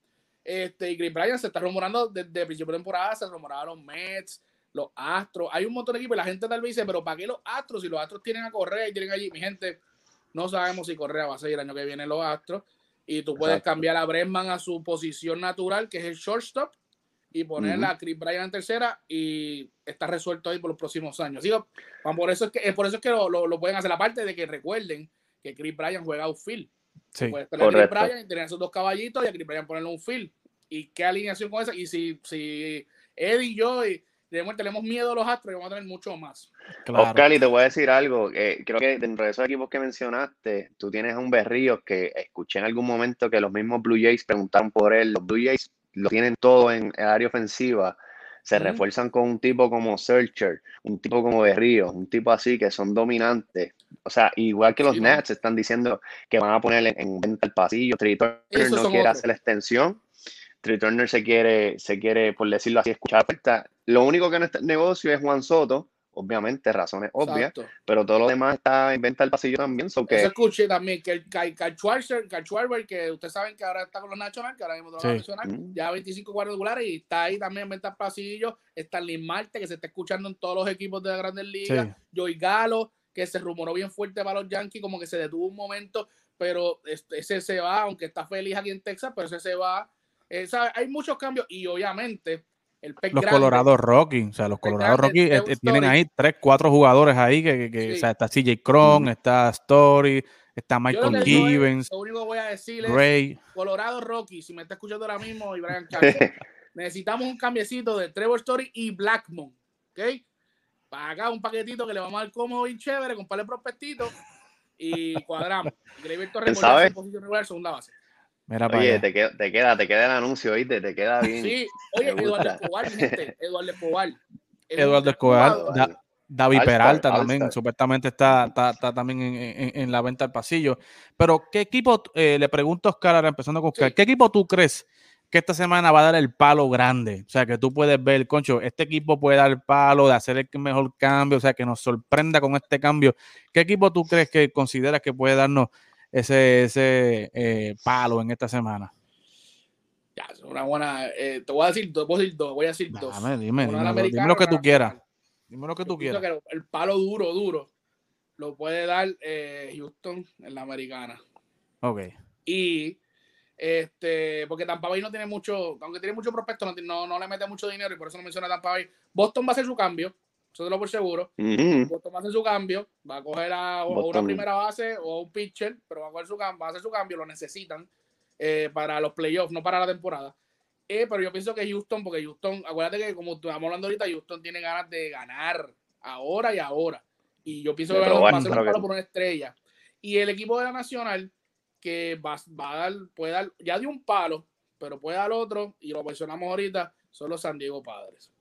Este, y Chris Bryan se está rumorando desde el principio de temporada, se rumoraron los Mets, los Astros. Hay un montón de equipos y la gente tal vez dice, pero ¿para qué los Astros? Si los Astros tienen a Correa y tienen allí, mi gente, no sabemos si Correa va a seguir el año que viene los Astros. Y tú puedes cambiar a Bregman a su posición natural, que es el shortstop, y ponerla a Chris Bryan en tercera y está resuelto ahí por los próximos años. por eso es que, por eso es que lo, lo, pueden hacer, aparte de que recuerden que Chris Bryan juega outfield. Sí, puedes tener a Chris Bryan y tener esos dos caballitos y a Chris Bryan ponerle un field y qué alineación con esa. Y si, si Eddie y yo y tenemos, miedo a los Astros, vamos a tener mucho más. Oscar, y te voy a decir algo. creo que dentro de esos equipos que mencionaste, tú tienes un Berrío que escuché en algún momento que los mismos Blue Jays preguntaron por él. Los Blue Jays lo tienen todo en el área ofensiva. Se refuerzan con un tipo como Searcher, un tipo como Berrío, un tipo así que son dominantes. O sea, igual que los Nets están diciendo que van a ponerle en venta el pasillo, Triton no quiere hacer la extensión Trey Turner se quiere, se quiere, por decirlo así, escuchar Lo único que no está en negocio es Juan Soto, obviamente, razones obvias, pero todo lo demás está en venta del pasillo también. So que... Eso escuché también que el Kyle Schwarber, que ustedes saben que ahora está con los Nacional, que ahora mismo los Nacional, mm. ya 25 cuadrangulares y está ahí también en venta del pasillo. Stanley Marte, que se está escuchando en todos los equipos de la Grandes Ligas. Joey Galo, que se rumoró bien fuerte para los Yankees, como que se detuvo un momento, pero ese se va, aunque está feliz aquí en Texas, pero ese se va. Eh, hay muchos cambios y obviamente los Colorado Rocky, o sea, los Colorado Rocky eh, eh, tienen ahí tres, cuatro jugadores ahí que, o sea, está CJ Cron, está Story, está Michael Givens, lo único que voy a decir es Ray. Colorado Rocky, si me está escuchando ahora mismo, y Brian necesitamos un cambiecito de Trevor Story y Blackmon, ¿ok? Para acá un paquetito que le vamos a dar cómodo y chévere, con par de prospectitos y cuadramos. Gleyber Torres, posición regular, segunda base oye, te queda, te queda, te queda el anuncio, ¿oíste? Te queda bien. Sí, oye, Eduardo Escobar, gente, Eduardo Escobar. Eduardo Escobar, David Peralta también, supuestamente está, está, está también en, en, en, la venta del pasillo. Pero, ¿qué equipo, eh, le pregunto a Oscar, ahora empezando con Oscar, ¿qué equipo tú crees que esta semana va a dar el palo grande? O sea, que tú puedes ver, concho, este equipo puede dar el palo de hacer el mejor cambio, o sea, que nos sorprenda con este cambio. ¿Qué equipo tú crees que consideras que puede darnos ese, ese eh, palo en esta semana? Ya, es una buena. Eh, te voy a decir dos, voy a decir dos. Voy a decir dos. Dime, dime, lo que tú quieras. Dime lo que tú quieras. el palo duro, duro, lo puede dar eh, Houston en la americana. Ok. Y este, porque Tampa Bay no tiene mucho, aunque tiene mucho prospecto, no, no, le mete mucho dinero y por eso no menciona Tampa Bay. Boston va a hacer su cambio eso te lo por seguro. Boston va a hacer su cambio, va a coger a, una primera base o un pitcher, pero va a, coger su, va a hacer su cambio, lo necesitan eh, para los playoffs, no para la temporada. Eh, pero yo pienso que Houston, porque Houston, acuérdate que como estamos hablando ahorita, Houston tiene ganas de ganar ahora y ahora. Y yo pienso que va a hacer un palo por una estrella. Y el equipo de la Nacional, que va, va, a dar, puede dar, ya dio un palo, pero puede dar otro, y lo mencionamos ahorita, son los San Diego Padres.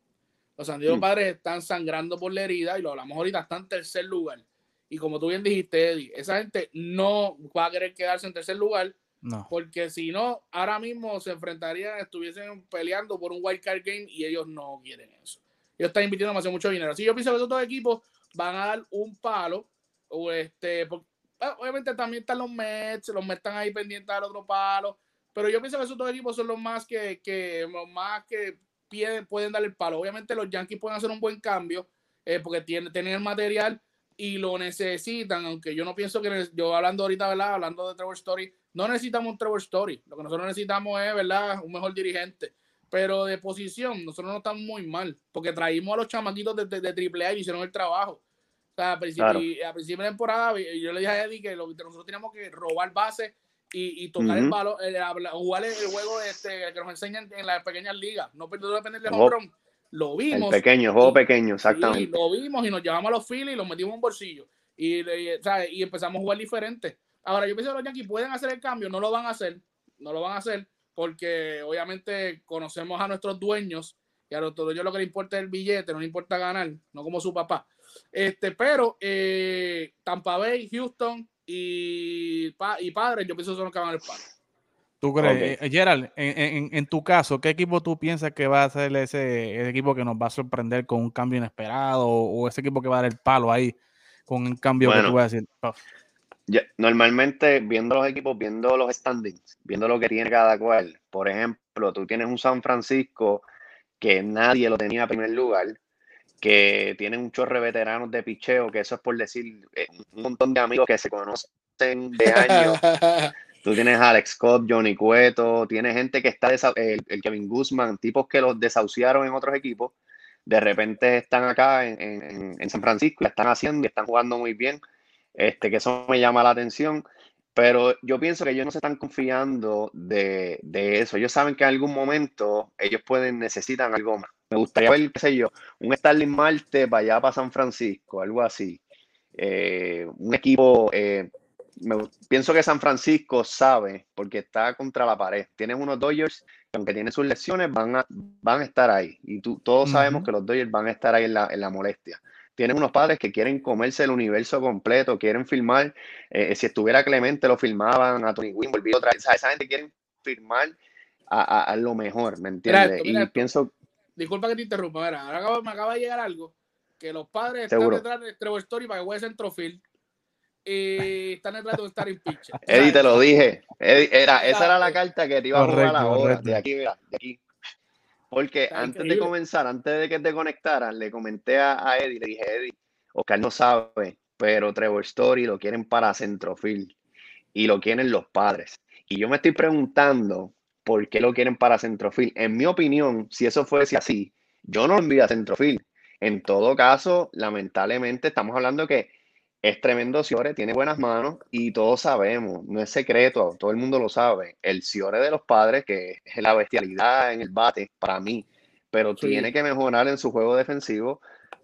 Los San Diego mm. Padres están sangrando por la herida y lo hablamos ahorita, están en tercer lugar. Y como tú bien dijiste, Eddie, esa gente no va a querer quedarse en tercer lugar. No. Porque si no, ahora mismo se enfrentarían, estuviesen peleando por un wild card game y ellos no quieren eso. Ellos están invirtiendo demasiado mucho dinero. Así yo pienso que estos dos equipos van a dar un palo. O este, ah, obviamente también están los Mets, los Mets están ahí pendientes del otro palo. Pero yo pienso que esos dos equipos son los más que, que los más que pueden darle el palo. Obviamente los Yankees pueden hacer un buen cambio eh, porque tienen, tienen el material y lo necesitan, aunque yo no pienso que yo hablando ahorita, ¿verdad? Hablando de Trevor Story, no necesitamos un Trevor Story. Lo que nosotros necesitamos es, ¿verdad? Un mejor dirigente. Pero de posición, nosotros no estamos muy mal, porque traímos a los chamaquitos de, de, AAA y hicieron el trabajo. O sea, a principio, a principio de temporada, yo le dije a Eddie que nosotros teníamos que robar bases y, tocar el balón, jugar el juego este, que nos enseñan en las pequeñas ligas, no, depender de home Lo vimos. El pequeño, juego pequeño, exactamente. lo vimos y nos llevamos a los Phillies y los metimos en un bolsillo. Y, y, empezamos a jugar diferente. Ahora, yo pienso que los Yankees pueden hacer el cambio, no lo van a hacer, no lo van a hacer, porque obviamente conocemos a nuestros dueños y a nuestros dueños lo que le importa es el billete, no le importa ganar, no como su papá. Este, pero eh, Tampa Bay, Houston, y, y padres, yo pienso que son los que van al palo. ¿Tú crees, eh, Gerald, en, en, tu caso, qué equipo tú piensas que va a ser ese, equipo que nos va a sorprender con un cambio inesperado o, ese equipo que va a dar el palo ahí con un cambio que tú vas a decir? Oh. normalmente, viendo los equipos, viendo los standings, viendo lo que tiene cada cual, por ejemplo, tú tienes un San Francisco que nadie lo tenía a primer lugar, que tienen un chorre veteranos de picheo, que eso es por decir eh, un montón de amigos que se conocen de años. Tú tienes a Alex Scott, Johnny Cueto, tienes gente que está, el, el, Kevin Guzmán, tipos que los desahuciaron en otros equipos, de repente están acá en, en, San Francisco, y están haciendo y están jugando muy bien, este, que eso me llama la atención. Pero yo pienso que ellos no se están confiando de, de eso. Ellos saben que en algún momento ellos pueden, necesitan algo más. Me gustaría ver, qué sé yo, un Starling Marte para allá, para San Francisco, algo así. Eh, un equipo, eh, pienso que San Francisco sabe, porque está contra la pared. Tienes unos Dodgers que aunque tienen sus lesiones, van a, van a estar ahí. Y tú, todos sabemos que los Dodgers van a estar ahí en la, en la molestia. Tienen unos padres que quieren comerse el universo completo, quieren filmar. Eh, si estuviera Clemente, lo filmaban, a Tony Wynn, otra vez. esa gente quiere firmar a, lo mejor, ¿me entiendes? y pienso... Disculpa que te interrumpa, mira, ahora me acaba de llegar algo, que los padres están detrás de Trevor Story para que juegue centrofil y están detrás de estar en pitch. Eddie, te lo dije. era, esa era la carta que te iba a jugar ahora. De aquí, mira, de aquí. Porque antes de comenzar, antes de que te conectaran, le comenté a, a Eddie, le dije, Eddie, Oscar no sabe, pero Trevor Story lo quieren para centrofil y lo quieren los padres. Y yo me estoy preguntando por qué lo quieren para centrofil. En mi opinión, si eso fuese así, yo no lo envío a centrofil. En todo caso, lamentablemente, estamos hablando que es tremendo Ciore, tiene buenas manos y todos sabemos, no es secreto, todo el mundo lo sabe. El Ciore de los padres, que es la bestialidad en el bate para mí, pero tiene que mejorar en su juego defensivo.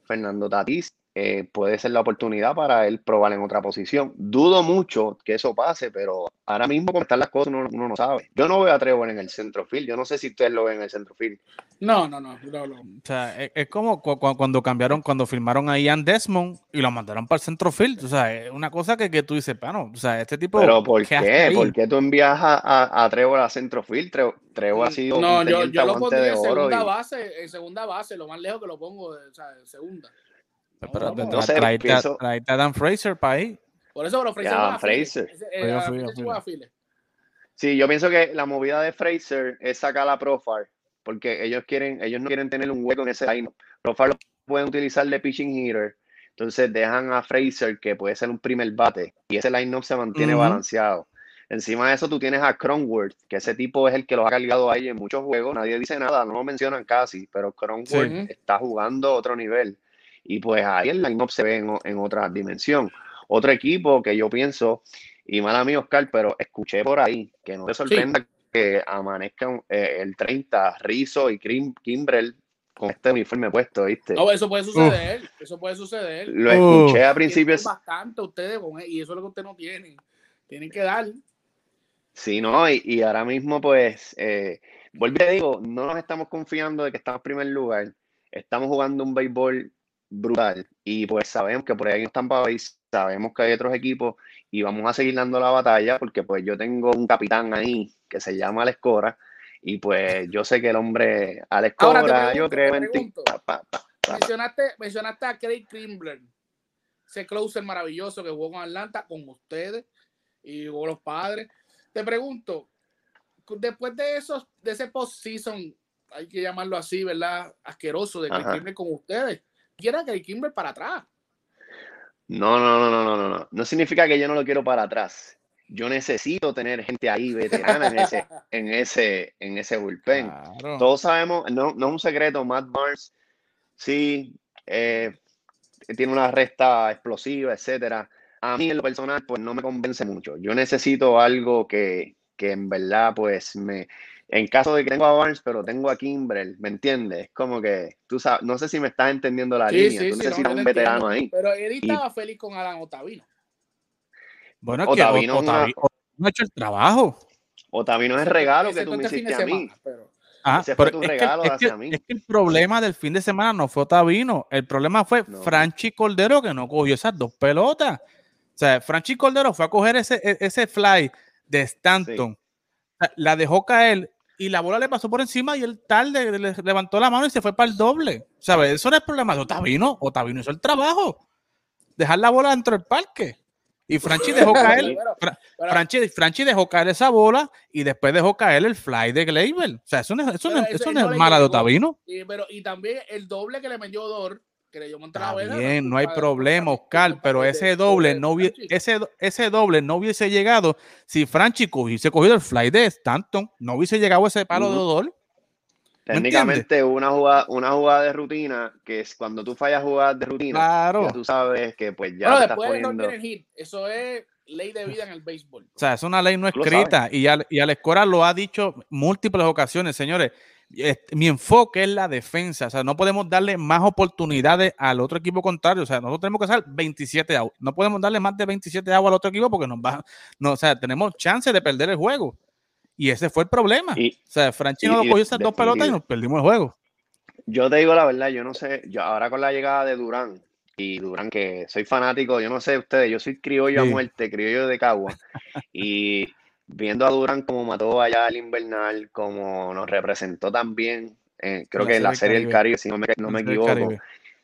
Fernando Tatís eh, puede ser la oportunidad para él probar en otra posición. Dudo mucho que eso pase, pero ahora mismo como están las cosas uno, no sabe. Yo no veo a Trevor en el centrofield, yo no sé si ustedes lo ven en el centrofield. No, no, no, no, O sea, es, como cuando cambiaron, cuando firmaron a Ian Desmond y lo mandaron para el centrofield. O sea, es una cosa que, que tú dices, bueno, o sea, este tipo... Pero ¿por qué? ¿Por qué tú envías a, a, Trevor a centrofield? Trevor, ha sido No, yo, yo lo pondría en segunda base, en segunda base, lo más lejos que lo pongo, o sea, en segunda. Pero no, sé, a Dan Fraser para ahí. Por eso lo Dan Fraser. Sí, yo pienso que la movida de Fraser es sacar la profile, porque ellos quieren, ellos no quieren tener un hueco en ese line. Profile lo pueden utilizar de pitching hitter, entonces dejan a Fraser que puede ser un primer bate y ese line-up se mantiene balanceado. Encima de eso tú tienes a Cronworth, que ese tipo es el que los ha cargado ahí en muchos juegos, nadie dice nada, no lo mencionan casi, pero Cronworth está jugando otro nivel. Y pues ahí el line-up se ve en, otra dimensión. Otro equipo que yo pienso, y mala mía, Oscar, pero escuché por ahí que no te sorprenda que amanezcan eh, el 30 Rizzo y Kim, Kimbrel con este uniforme puesto, ¿viste? No, eso puede suceder, eso puede suceder. Lo escuché a principios. bastante ustedes y eso es lo que ustedes no tienen. Tienen que dar. Sí, no, y, ahora mismo, pues, eh, vuelvo y digo, no nos estamos confiando de que estamos en primer lugar. Estamos jugando un béisbol brutal. Y pues sabemos que por ahí están para sabemos que hay otros equipos y vamos a seguir dando la batalla porque pues yo tengo un capitán ahí que se llama Alex Cora y pues yo sé que el hombre Alex Cora, yo creo en ti. mencionaste, mencionaste a Craig Krimbler, ese closer maravilloso que jugó con Atlanta, con ustedes y con los padres. Te pregunto, después de esos, de ese postseason, hay que llamarlo así, ¿verdad? Asqueroso de Craig Krimbler con ustedes quiera que Kimber para atrás. No, no, no, no, no, no. No significa que yo no lo quiero para atrás. Yo necesito tener gente ahí veterana en ese, en ese, en ese bullpen. Todos sabemos, no, no, es un secreto, Matt Barnes sí eh, tiene una resta explosiva, etcétera. A mí en lo personal, pues no me convence mucho. Yo necesito algo que, que en verdad, pues me, en caso de que tengo a Barnes, pero tengo a Kimbrel, ¿me entiendes? Como que, tú sabes, no sé si me estás entendiendo la línea, tú necesitas un veterano ahí. Pero él estaba feliz con Alan Otavino. Bueno, Otavino, que Otavino, no ha hecho el trabajo. Otavino es el regalo que tú me hiciste a mí. Ah, Ese fue tu regalo hacia mí. Es que el problema del fin de semana no fue Otavino, el problema fue Franchi Cordero que no cogió esas dos pelotas. O sea, Franchi Cordero fue a coger ese, e, ese fly de Stanton, la dejó caer y la bola le pasó por encima y él tarde le levantó la mano y se fue para el doble. ¿Sabes? Eso no es problema de Otavino. Otavino hizo el trabajo. Dejar la bola dentro del parque. Y Franchi dejó caer, Franchi, dejó caer esa bola y después dejó caer el fly de Gleyber. O sea, eso no, eso eso no es mala de Otavino. Y, pero, y también el doble que le metió Dor Bien, no hay problema, Oscar, pero ese doble no ese, ese doble no hubiese llegado si Franchi hubiese cogido el fly de Stanton, no hubiese llegado ese palo de odor. Técnicamente una jugada, una jugada de rutina, que es cuando tú fallas jugadas de rutina, claro. tú sabes que pues ya estás poniendo... Eso es ley de vida en el béisbol. O sea, es una ley no escrita y, al, y Alex Cora lo ha dicho múltiples ocasiones, señores mi enfoque es la defensa. O sea, no podemos darle más oportunidades al otro equipo contrario. O sea, nosotros tenemos que hacer 27 outs. No podemos darle más de 27 outs al otro equipo porque nos va. No, o sea, tenemos chance de perder el juego. Y ese fue el problema. o sea, Franchino lo cogió esas dos pelotas y nos perdimos el juego. Yo te digo la verdad, yo no sé, yo ahora con la llegada de Durán, y Durán, que soy fanático, yo no sé ustedes, yo soy criollo a muerte, criollo de Cagua. y viendo a Durán como mató allá al Invernal, como nos representó también, eh, creo que en la Serie del Caribe, si no me, no me equivoco.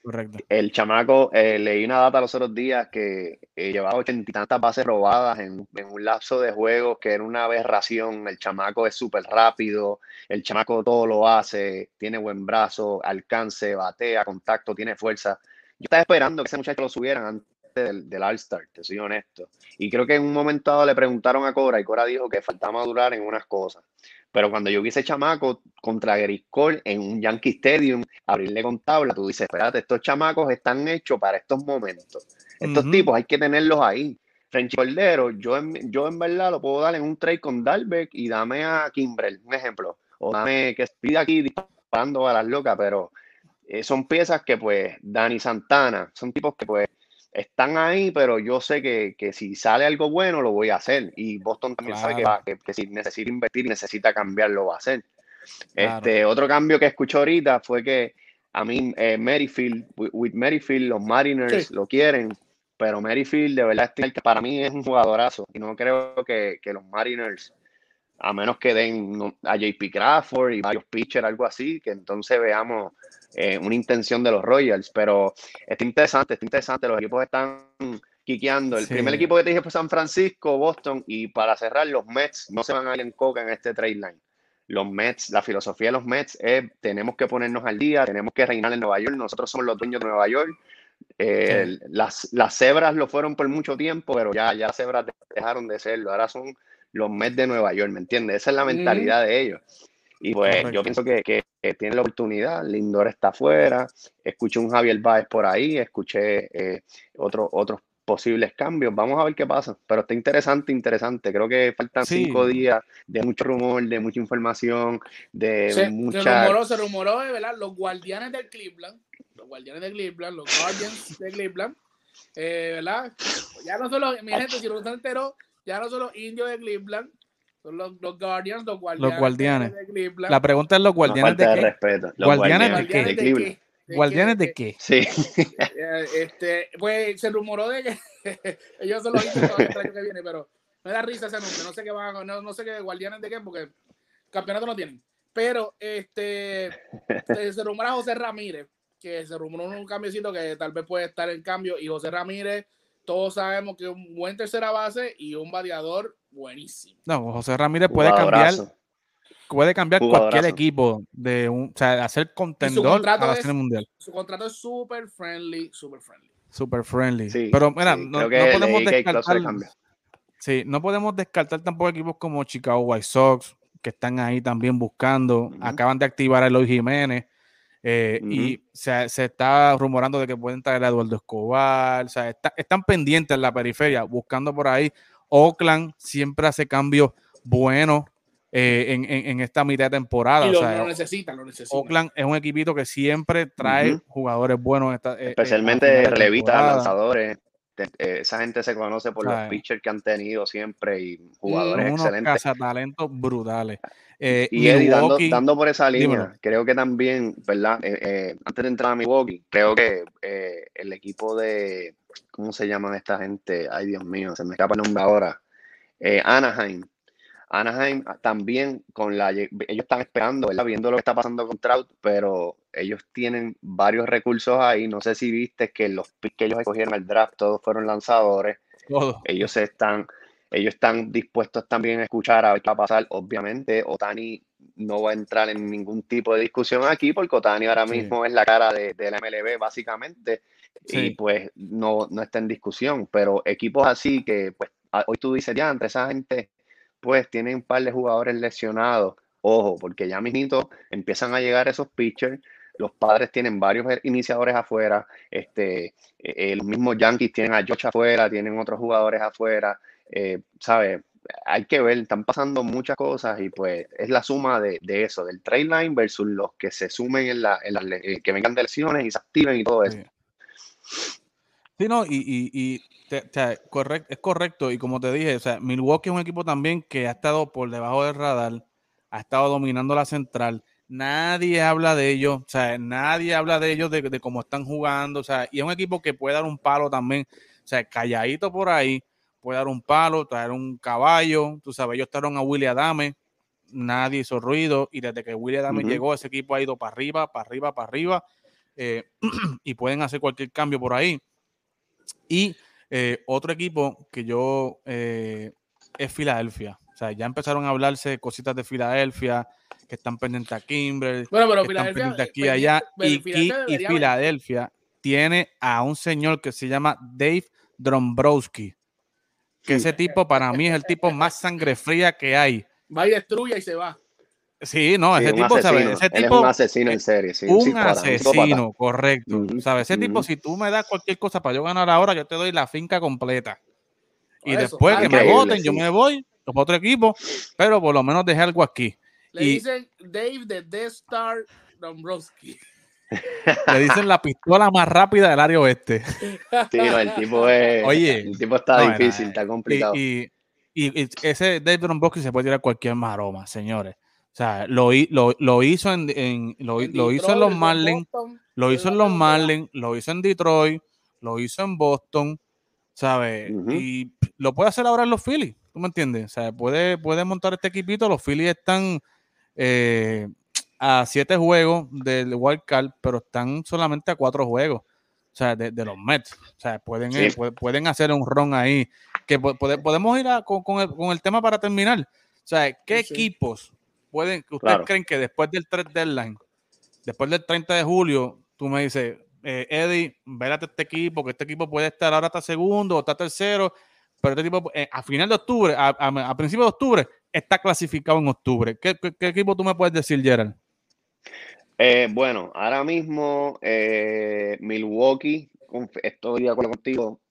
Correcto. El chamaco, eh, leí una data los otros días que eh, llevaba ochenta y tantas bases robadas en, un lapso de juegos que era una aberración. El chamaco es súper rápido, el chamaco todo lo hace, tiene buen brazo, alcance, batea, contacto, tiene fuerza. Yo estaba esperando que ese muchacho lo subieran antes del, del All-Star, te soy honesto. Y creo que en un momento dado le preguntaron a Cora y Cora dijo que faltaba madurar en unas cosas. Pero cuando yo vi ese chamaco contra Gary Cole en un Yankee Stadium, abrirle con tabla, tú dices, espérate, estos chamacos están hechos para estos momentos. Estos tipos hay que tenerlos ahí. Frenchy Cordero, yo en, yo en verdad lo puedo dar en un trade con Dalbeck y dame a Kimbrel, un ejemplo. O dame que pide aquí disparando a las locas, pero eh, son piezas que pues Dani Santana, son tipos que pues están ahí, pero yo sé que, si sale algo bueno lo voy a hacer. Y Boston también sabe que, si necesita invertir necesita cambiar, lo va a hacer. Este, otro cambio que escuché ahorita fue que a mí eh, Merrifield, with, Merrifield, los Mariners lo quieren, pero Merrifield de verdad que para mí es un jugadorazo. Y no creo que, que los Mariners, a menos que den a JP Crawford y varios pitchers, algo así, que entonces veamos eh, una intención de los Royals, pero está interesante, está interesante, los equipos están quiqueando. El primer equipo que te dije fue San Francisco, Boston, y para cerrar, los Mets no se van a ir en coca en este trade line. Los Mets, la filosofía de los Mets es tenemos que ponernos al día, tenemos que reinar en Nueva York, nosotros somos los dueños de Nueva York. Eh, las, las cebras lo fueron por mucho tiempo, pero ya, ya las cebras dejaron de serlo, ahora son los Mets de Nueva York, ¿me entiendes? Esa es la mentalidad de ellos. Y pues yo pienso que, que, tiene la oportunidad, Lindor está afuera, escuché un Javier Báez por ahí, escuché eh, otros posibles cambios, vamos a ver qué pasa, pero está interesante, interesante, creo que faltan cinco días de mucho rumor, de mucha información, de mucha... Se rumoró, se rumoró, ¿verdad? Los guardianes de Cleveland, los guardianes de Cleveland, los Guardians de Cleveland, eh, ¿verdad? Ya no solo, mi gente, si no se enteró, ya no son los indios de Cleveland, son los, los Guardians, los Guardianes. Los Guardianes. La pregunta es los Guardianes de, qué? Respeto. Los ¿Guardianes, de, qué? de, ¿Guardianes de qué? Sí. Eh, este, pues se rumoró de que ellos son los indios el año que viene, pero me da risa ese nombre. No sé qué van, no, no sé qué Guardianes de qué, porque campeonato no tienen. Pero este se rumora José Ramírez, que se rumoró un cambiocito que tal vez puede estar en cambio, y José Ramírez todos sabemos que es un buen tercera base y un variador buenísimo. No, José Ramírez puede cambiar puede cambiar cualquier equipo de un, o sea, hacer contendor a la serie mundial. Su contrato es súper friendly, súper friendly. Super friendly. Pero mira, no, podemos descartar. Sí, no podemos descartar tampoco equipos como Chicago White Sox, que están ahí también buscando. Acaban de activar a Eloy Jiménez. Eh, y se, se, está rumorando de que pueden traer a Eduardo Escobar. O sea, están pendientes en la periferia, buscando por ahí. Oakland siempre hace cambios buenos eh, en, en, esta mitad de temporada. Y lo, o necesitan, lo necesitan. Oakland es un equipito que siempre trae jugadores buenos. Eh, Especialmente relevistas, lanzadores. Esa gente se conoce por los pitchers que han tenido siempre y jugadores unos excelentes. talentos brutales. Eh, y Eddie, dando, por esa línea, creo que también, ¿verdad? Eh, eh, antes de entrar a Milwaukee, creo que el equipo de, ¿cómo se llaman esta gente? Ay, Dios mío, se me escapa el nombre ahora. Anaheim. Anaheim ah, también con la ellos están esperando, ¿verdad? viendo lo que está pasando con Trout, pero ellos tienen varios recursos ahí. No sé si viste que los que ellos escogieron al draft todos fueron lanzadores. Ellos están ellos están dispuestos también a escuchar a ver qué va a pasar. Obviamente, Otani no va a entrar en ningún tipo de discusión aquí porque Otani ahora mismo es la cara de, la MLB básicamente y pues no, no está en discusión. Pero equipos así que pues hoy tú dices ya, entre esa gente pues tienen un par de jugadores lesionados. Ojo, porque ya mismito empiezan a llegar esos pitchers los padres tienen varios iniciadores afuera, este, eh, los mismos Yankees tienen a Josh afuera, tienen otros jugadores afuera, eh, ¿sabes? Hay que ver, están pasando muchas cosas y pues es la suma de, eso, del trade line versus los que se sumen en la, eh, que vengan de lesiones y se activen y todo eso. Sí, no, y, es correcto, y como te dije, o sea, Milwaukee es un equipo también que ha estado por debajo del radar, ha estado dominando la central, nadie habla de ellos, o sea, nadie habla de ellos, de, de, cómo están jugando, o sea, y es un equipo que puede dar un palo también, o sea, calladito por ahí, puede dar un palo, traer un caballo, tú sabes, ellos estaron a Willie Adame, nadie hizo ruido y desde que Willie Adame llegó, ese equipo ha ido para arriba, para arriba, para arriba eh, y pueden hacer cualquier cambio por ahí. Y eh, otro equipo que yo es Filadelfia. O sea, ya empezaron a hablarse cositas de Filadelfia, que están pendientes a Kimber, bueno, pero que están pendientes aquí allá. Y, y Filadelfia tiene a un señor que se llama Dave Drombrowski, que ese tipo para mí es el tipo más sangre fría que hay. Va y destruye y se va. Sí, no, ese tipo, ¿sabes? Ese tipo, es un asesino en serie. Sí, un, asesino, correcto. ¿Sabes? Ese tipo, si tú me das cualquier cosa para yo ganar ahora, yo te doy la finca completa. Y después que me voten, yo me voy a otro equipo, pero por lo menos dejé algo aquí. Le dicen Dave de Death Star Dombrowski. Le dicen la pistola más rápida del área oeste. Sí, el tipo es. Oye, el tipo está difícil, está complicado. Y, y, ese Dave Dombrowski se puede tirar cualquier maroma, señores. O sea, lo, lo, lo hizo en, en lo, lo hizo en los Marlins, lo hizo en los Marlins, lo hizo en Detroit, lo hizo en Boston, ¿sabes? Y lo puede hacer ahora en los Phillies, ¿tú me entiendes? O sea, puede, puede montar este equipito, los Phillies están eh, a siete juegos del Wild Card, pero están solamente a cuatro juegos. O sea, de, los Mets. O sea, pueden, eh, pueden hacer un ron ahí. Que podemos ir con, el, tema para terminar. O sea, ¿qué equipos pueden, ustedes creen que después del 3 deadline, después del 30 de julio, tú me dices, eh, Eddie, vérate este equipo, que este equipo puede estar ahora hasta segundo o está tercero, pero este equipo eh, a final de octubre, a, a, principios de octubre, está clasificado en octubre. ¿Qué, equipo tú me puedes decir, Gerald? Eh, bueno, ahora mismo Milwaukee, estoy de acuerdo contigo,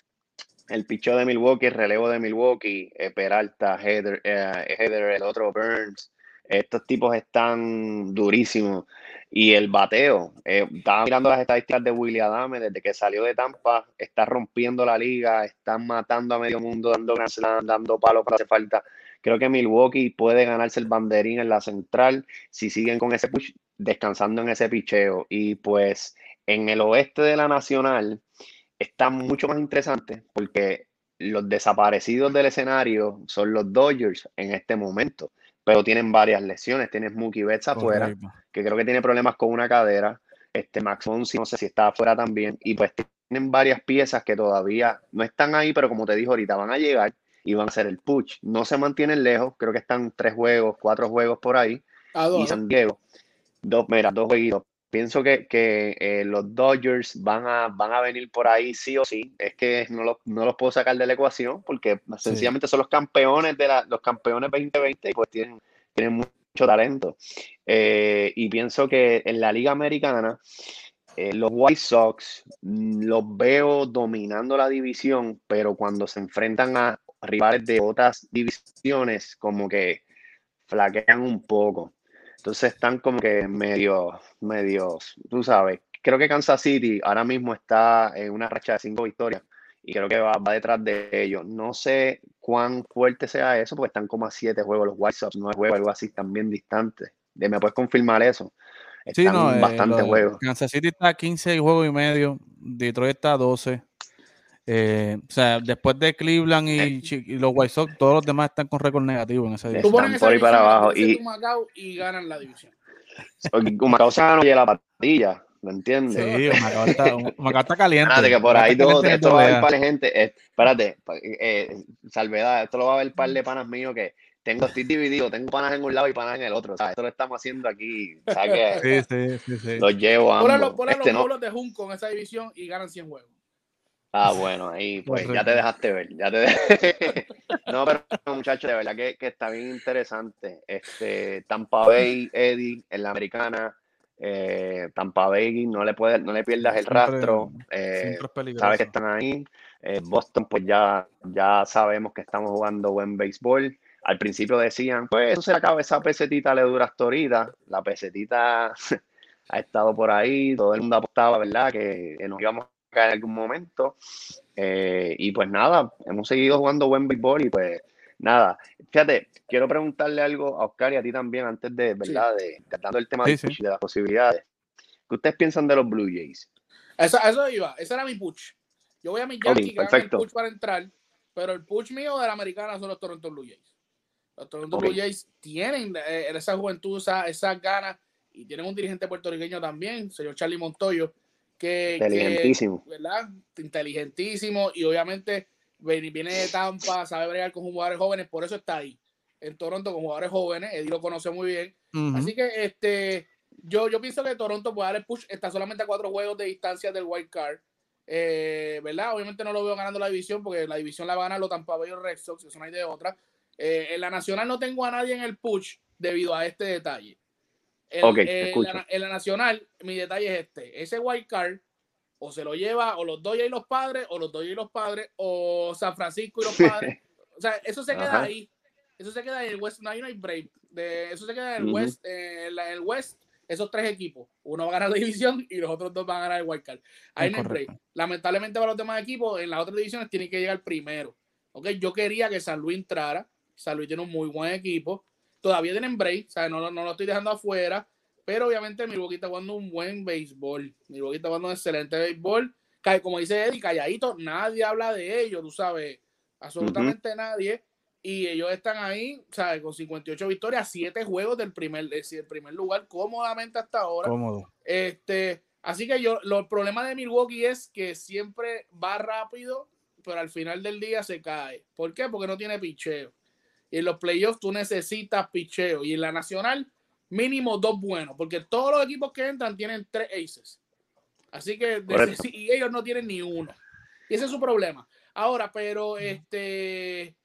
el picheo de Milwaukee, el relevo de Milwaukee, Peralta, Heather, Heather, el otro Burns, estos tipos están durísimos. Y el bateo, eh, estaba mirando las estadísticas de Willy Adame desde que salió de Tampa, está rompiendo la liga, están matando a medio mundo, dando dando palos para hacer falta. Creo que Milwaukee puede ganarse el banderín en la central si siguen con ese push, descansando en ese picheo. Y pues en el oeste de la nacional está mucho más interesante porque los desaparecidos del escenario son los Dodgers en este momento pero tienen varias lesiones. Tienes Mookie Betts afuera, que creo que tiene problemas con una cadera. Este Max Fonsi, no sé si está afuera también. Y pues tienen varias piezas que todavía no están ahí, pero como te dijo ahorita, van a llegar y van a ser el push. No se mantienen lejos, creo que están tres juegos, cuatro juegos por ahí. y San Diego, dos, mira, dos jueguitos. Pienso que, que eh, los Dodgers van a, van a venir por ahí sí o sí. Es que no, no los puedo sacar de la ecuación porque sencillamente son los campeones de la, los campeones 2020 y pues tienen, tienen mucho talento. Eh, y pienso que en la Liga Americana, eh, los White Sox mm, los veo dominando la división, pero cuando se enfrentan a rivales de otras divisiones, como que flaquean un poco. Entonces están como que medio, medios, tú sabes. Creo que Kansas City ahora mismo está en una racha de cinco victorias y creo que va, detrás de ellos. No sé cuán fuerte sea eso, porque están como a siete juegos los White Sox, nueve juegos, algo así, están bien distantes. ¿Me puedes confirmar eso? Están sí, no, eh, bastante juegos. Kansas City está a 15 juegos y medio, Detroit está a 12. Eh, o sea, después de Cleveland y, los White Sox, todos los demás están con récord negativo en esa división. Pones por ahí para abajo y, y ganan la división. Humacao se no la patilla, ¿me entiendes? Sí, Humacao está, Humacao está caliente. Espérate, que por ahí todo, esto va a ver par de gente. Eh, espérate, eh, salvedad, esto lo va a ver par de panas míos que tengo, estoy dividido, tengo panas en un lado y panas en el otro. Esto lo estamos haciendo aquí. ¿sabes? Sí, sí, sí, sí. Los llevo a. Ponle los, este, los de Junco en esa división y ganan 100 juegos. Ah, bueno, ahí pues ya te dejaste ver. Ya te no, pero muchachos, de verdad que, que, está bien interesante. Este, Tampa Bay, Eddie, en la americana. Eh, Tampa Bay, no le, puedes, no le pierdas el rastro. Eh, sabes que están ahí. Eh, Boston, pues ya, ya sabemos que estamos jugando buen béisbol. Al principio decían, pues eso se acaba, esa pesetita le dura hasta ahorita. La pesetita ha estado por ahí, todo el mundo apostaba, ¿verdad? Que, que nos íbamos en algún momento. Eh, y pues nada, hemos seguido jugando buen béisbol y pues nada. Fíjate, quiero preguntarle algo a Oscar y a ti también antes de, ¿verdad? De, tratando el tema de, las posibilidades. ¿Qué ustedes piensan de los Blue Jays? Eso, eso iba, ese era mi push. Yo voy a mi Yankee que el push para entrar, pero el push mío de la americana son los Toronto Blue Jays. Los Toronto Blue Jays tienen eh, esa juventud, esas esa ganas, y tienen un dirigente puertorriqueño también, señor Charlie Montoyo, que, inteligentísimo. ¿verdad? Inteligentísimo, y obviamente viene de Tampa, sabe bregar con jugadores jóvenes, por eso está ahí en Toronto con jugadores jóvenes, Eddie lo conoce muy bien. Así que este, yo, yo pienso que Toronto puede dar el push, está solamente a cuatro juegos de distancia del wild card. Eh, ¿Verdad? Obviamente no lo veo ganando la división porque la división la va a ganar los Tampa Bay Red Sox, eso no hay de otra. Eh, en la nacional no tengo a nadie en el push debido a este detalle. En, la, nacional, mi detalle es este: ese wild card o se lo lleva o los Dodgers y los padres, o los Dodgers y los padres, o San Francisco y los padres. o sea, eso se queda ahí. Eso se queda en el West. No hay, break. De, eso se queda en el West. en el West esos tres equipos, uno va a ganar la división y los otros dos van a ganar el wild card. Ahí no hay Lamentablemente para los demás equipos, en las otras divisiones tienen que llegar primero. Okay, yo quería que San Luis entrara. San Luis tiene un muy buen equipo. Todavía tienen break, No, no, lo estoy dejando afuera. Pero obviamente Milwaukee está jugando un buen béisbol. Milwaukee está jugando un excelente béisbol. Como dice Eddie, calladito, nadie habla de ellos, tú sabes. Absolutamente nadie y ellos están ahí, ¿sabes? Con 58 victorias, 7 juegos del primer, del primer lugar cómodamente hasta ahora. Cómodo. Este, así que yo, lo, el problema de Milwaukee es que siempre va rápido, pero al final del día se cae. ¿Por qué? Porque no tiene picheo. Y en los playoffs tú necesitas picheo. Y en la nacional, mínimo dos buenos, porque todos los equipos que entran tienen tres aces. Así que, y ellos no tienen ni uno. Y ese es su problema. Ahora, pero este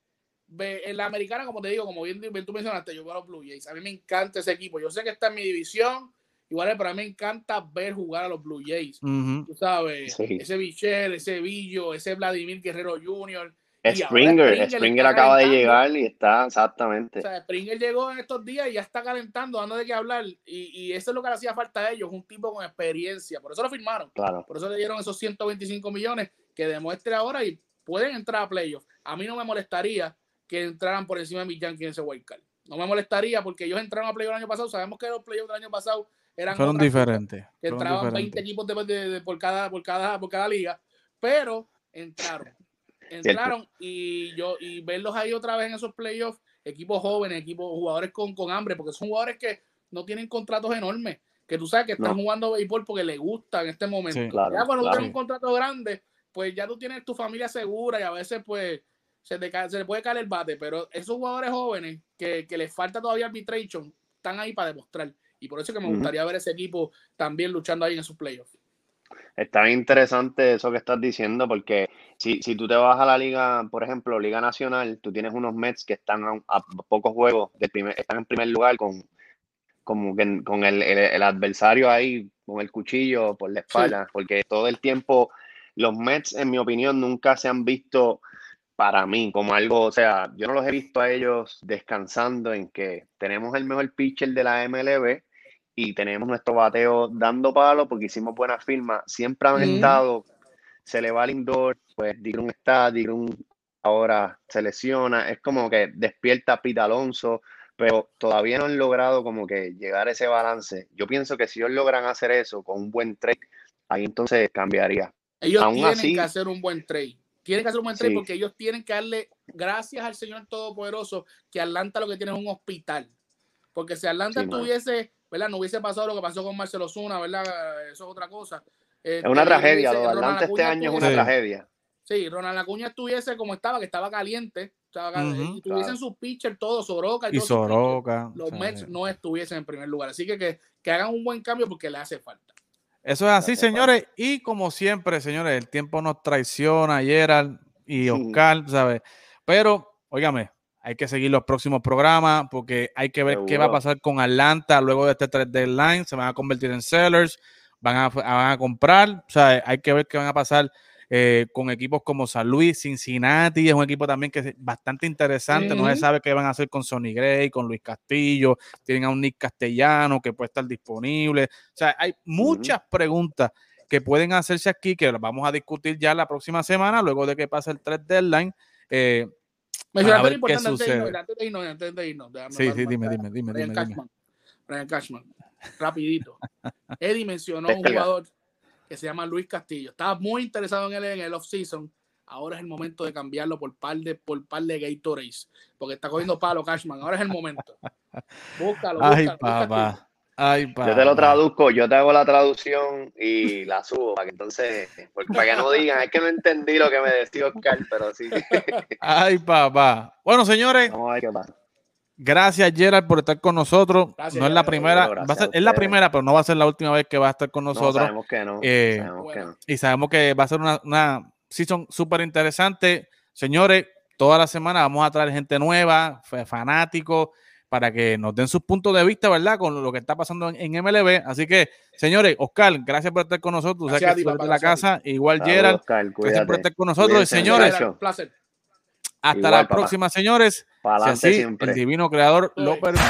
en la americana, como te digo, como bien, tú mencionaste, yo veo a los Blue Jays. A mí me encanta ese equipo. Yo sé que está en mi división, igual, pero a mí me encanta ver jugar a los Blue Jays. Tú sabes, ese Bichel, ese Villo, ese Vladimir Guerrero Jr. Springer, Springer, acaba de llegar y está exactamente. O sea, Springer llegó en estos días y ya está calentando, dando de qué hablar. Y, y, eso es lo que le hacía falta a ellos, un tipo con experiencia. Por eso lo firmaron. Claro. Por eso le dieron esos 125 millones que demuestre ahora y pueden entrar a playoffs. A mí no me molestaría que entraran por encima de mis Yankees en ese wild card. No me molestaría porque ellos entraron a playoff el año pasado. Sabemos que los playoffs del año pasado eran fueron diferentes. Que entraban 20 equipos de, por, cada, por, cada, por cada liga, pero entraron. Entraron y yo y verlos ahí otra vez en esos playoffs, equipos jóvenes, equipos jugadores con, con hambre, porque son jugadores que no tienen contratos enormes, que tú sabes que están jugando béisbol porque les gusta en este momento. ya cuando tienes un contrato grande, pues ya tú tienes tu familia segura y a veces pues se, le puede caer el bate, pero esos jugadores jóvenes que, que les falta todavía arbitration están ahí para demostrar. Y por eso que me gustaría ver ese equipo también luchando ahí en sus playoffs. Está interesante eso que estás diciendo, porque si, si tú te vas a la liga, por ejemplo, Liga Nacional, tú tienes unos Mets que están a, pocos juegos, de primer, están en primer lugar con, como con el, el, adversario ahí, con el cuchillo por la espalda, porque todo el tiempo los Mets, en mi opinión, nunca se han visto para mí como algo, o sea, yo no los he visto a ellos descansando en que tenemos el mejor pitcher de la MLB y tenemos nuestro bateo dando palo porque hicimos buenas firmas. Siempre han estado, se le va al indoor, pues un está, un ahora se lesiona. Es como que despierta Pita Alonso, pero todavía no han logrado como que llegar a ese balance. Yo pienso que si ellos logran hacer eso con un buen trade, ahí entonces cambiaría. Ellos tienen que hacer un buen trade tienen que hacer un buen trade porque ellos tienen que darle gracias al Señor Todopoderoso que Atlanta lo que tiene es un hospital. Porque si Atlanta tuviese, ¿verdad? No hubiese pasado lo que pasó con Marcelo Zuna, ¿verdad? Eso es otra cosa. es una este, tragedia, lo de Atlanta este año es una tragedia. Sí, Ronald Acuña estuviese como estaba, que estaba caliente, y tuviesen sus pitchers todos, Soroka y, Soroka. Los Mets no estuviesen en primer lugar. Así que, que, que hagan un buen cambio porque le hace falta. Eso es así, señores. Y como siempre, señores, el tiempo nos traiciona, Gerald y Oscar, ¿sabes? Pero, óigame, hay que seguir los próximos programas porque hay que ver qué va a pasar con Atlanta luego de este trade deadline. Se van a convertir en sellers, van a, van a comprar, o sea, hay que ver qué van a pasar eh, con equipos como San Luis, Cincinnati, es un equipo también que es bastante interesante, no se sabe qué van a hacer con Sonny Gray, con Luis Castillo, tienen a un Nick Castellano que puede estar disponible, o sea, hay muchas preguntas que pueden hacerse aquí, que las vamos a discutir ya la próxima semana, luego de que pase el 3 deadline. Eh, ver qué sucede. Antes de irnos, antes de irnos, sí, sí, dime, dime, dime, Brian dime, Cashman, Brian Cashman, rapidito. Eddie mencionó un jugador que se llama Luis Castillo. Estaba muy interesado en él en el off-season. ahora es el momento de cambiarlo por par de, por par de Gatorades, porque está cogiendo palo Cashman, ahora es el momento. Búscalo, Ay, búscalo, papá. Ay, papá. Yo te lo traduzco, yo te hago la traducción y la subo para que entonces, para que no digan, es que no entendí lo que me decía Oscar, pero sí. Ay, papá. Bueno, señores, Vamos a ver qué pasa. gracias Gerald por estar con nosotros. Gracias, no es la primera, va a ser- a es la primera, pero no va a ser la última vez que va a estar con No, nosotros. sabemos que no. Eh, sabemos que bueno. no. y sabemos que va a ser una, una season súper interesante. Señores, toda la semana vamos a traer gente nueva, fa- fanáticos, para que nos den sus puntos de vista, ¿verdad? Con lo que está pasando en, en MLB. Así que, señores, Oscar, gracias por estar con nosotros. Gracias a que ti, tú eres papá, de la casa. Igual Saludos, Gerald, Oscar, gracias por estar con nosotros. Y señores. Un placer. hasta Igual, la papá. próxima, señores. Para Si adelante así siempre. el divino creador lo permite.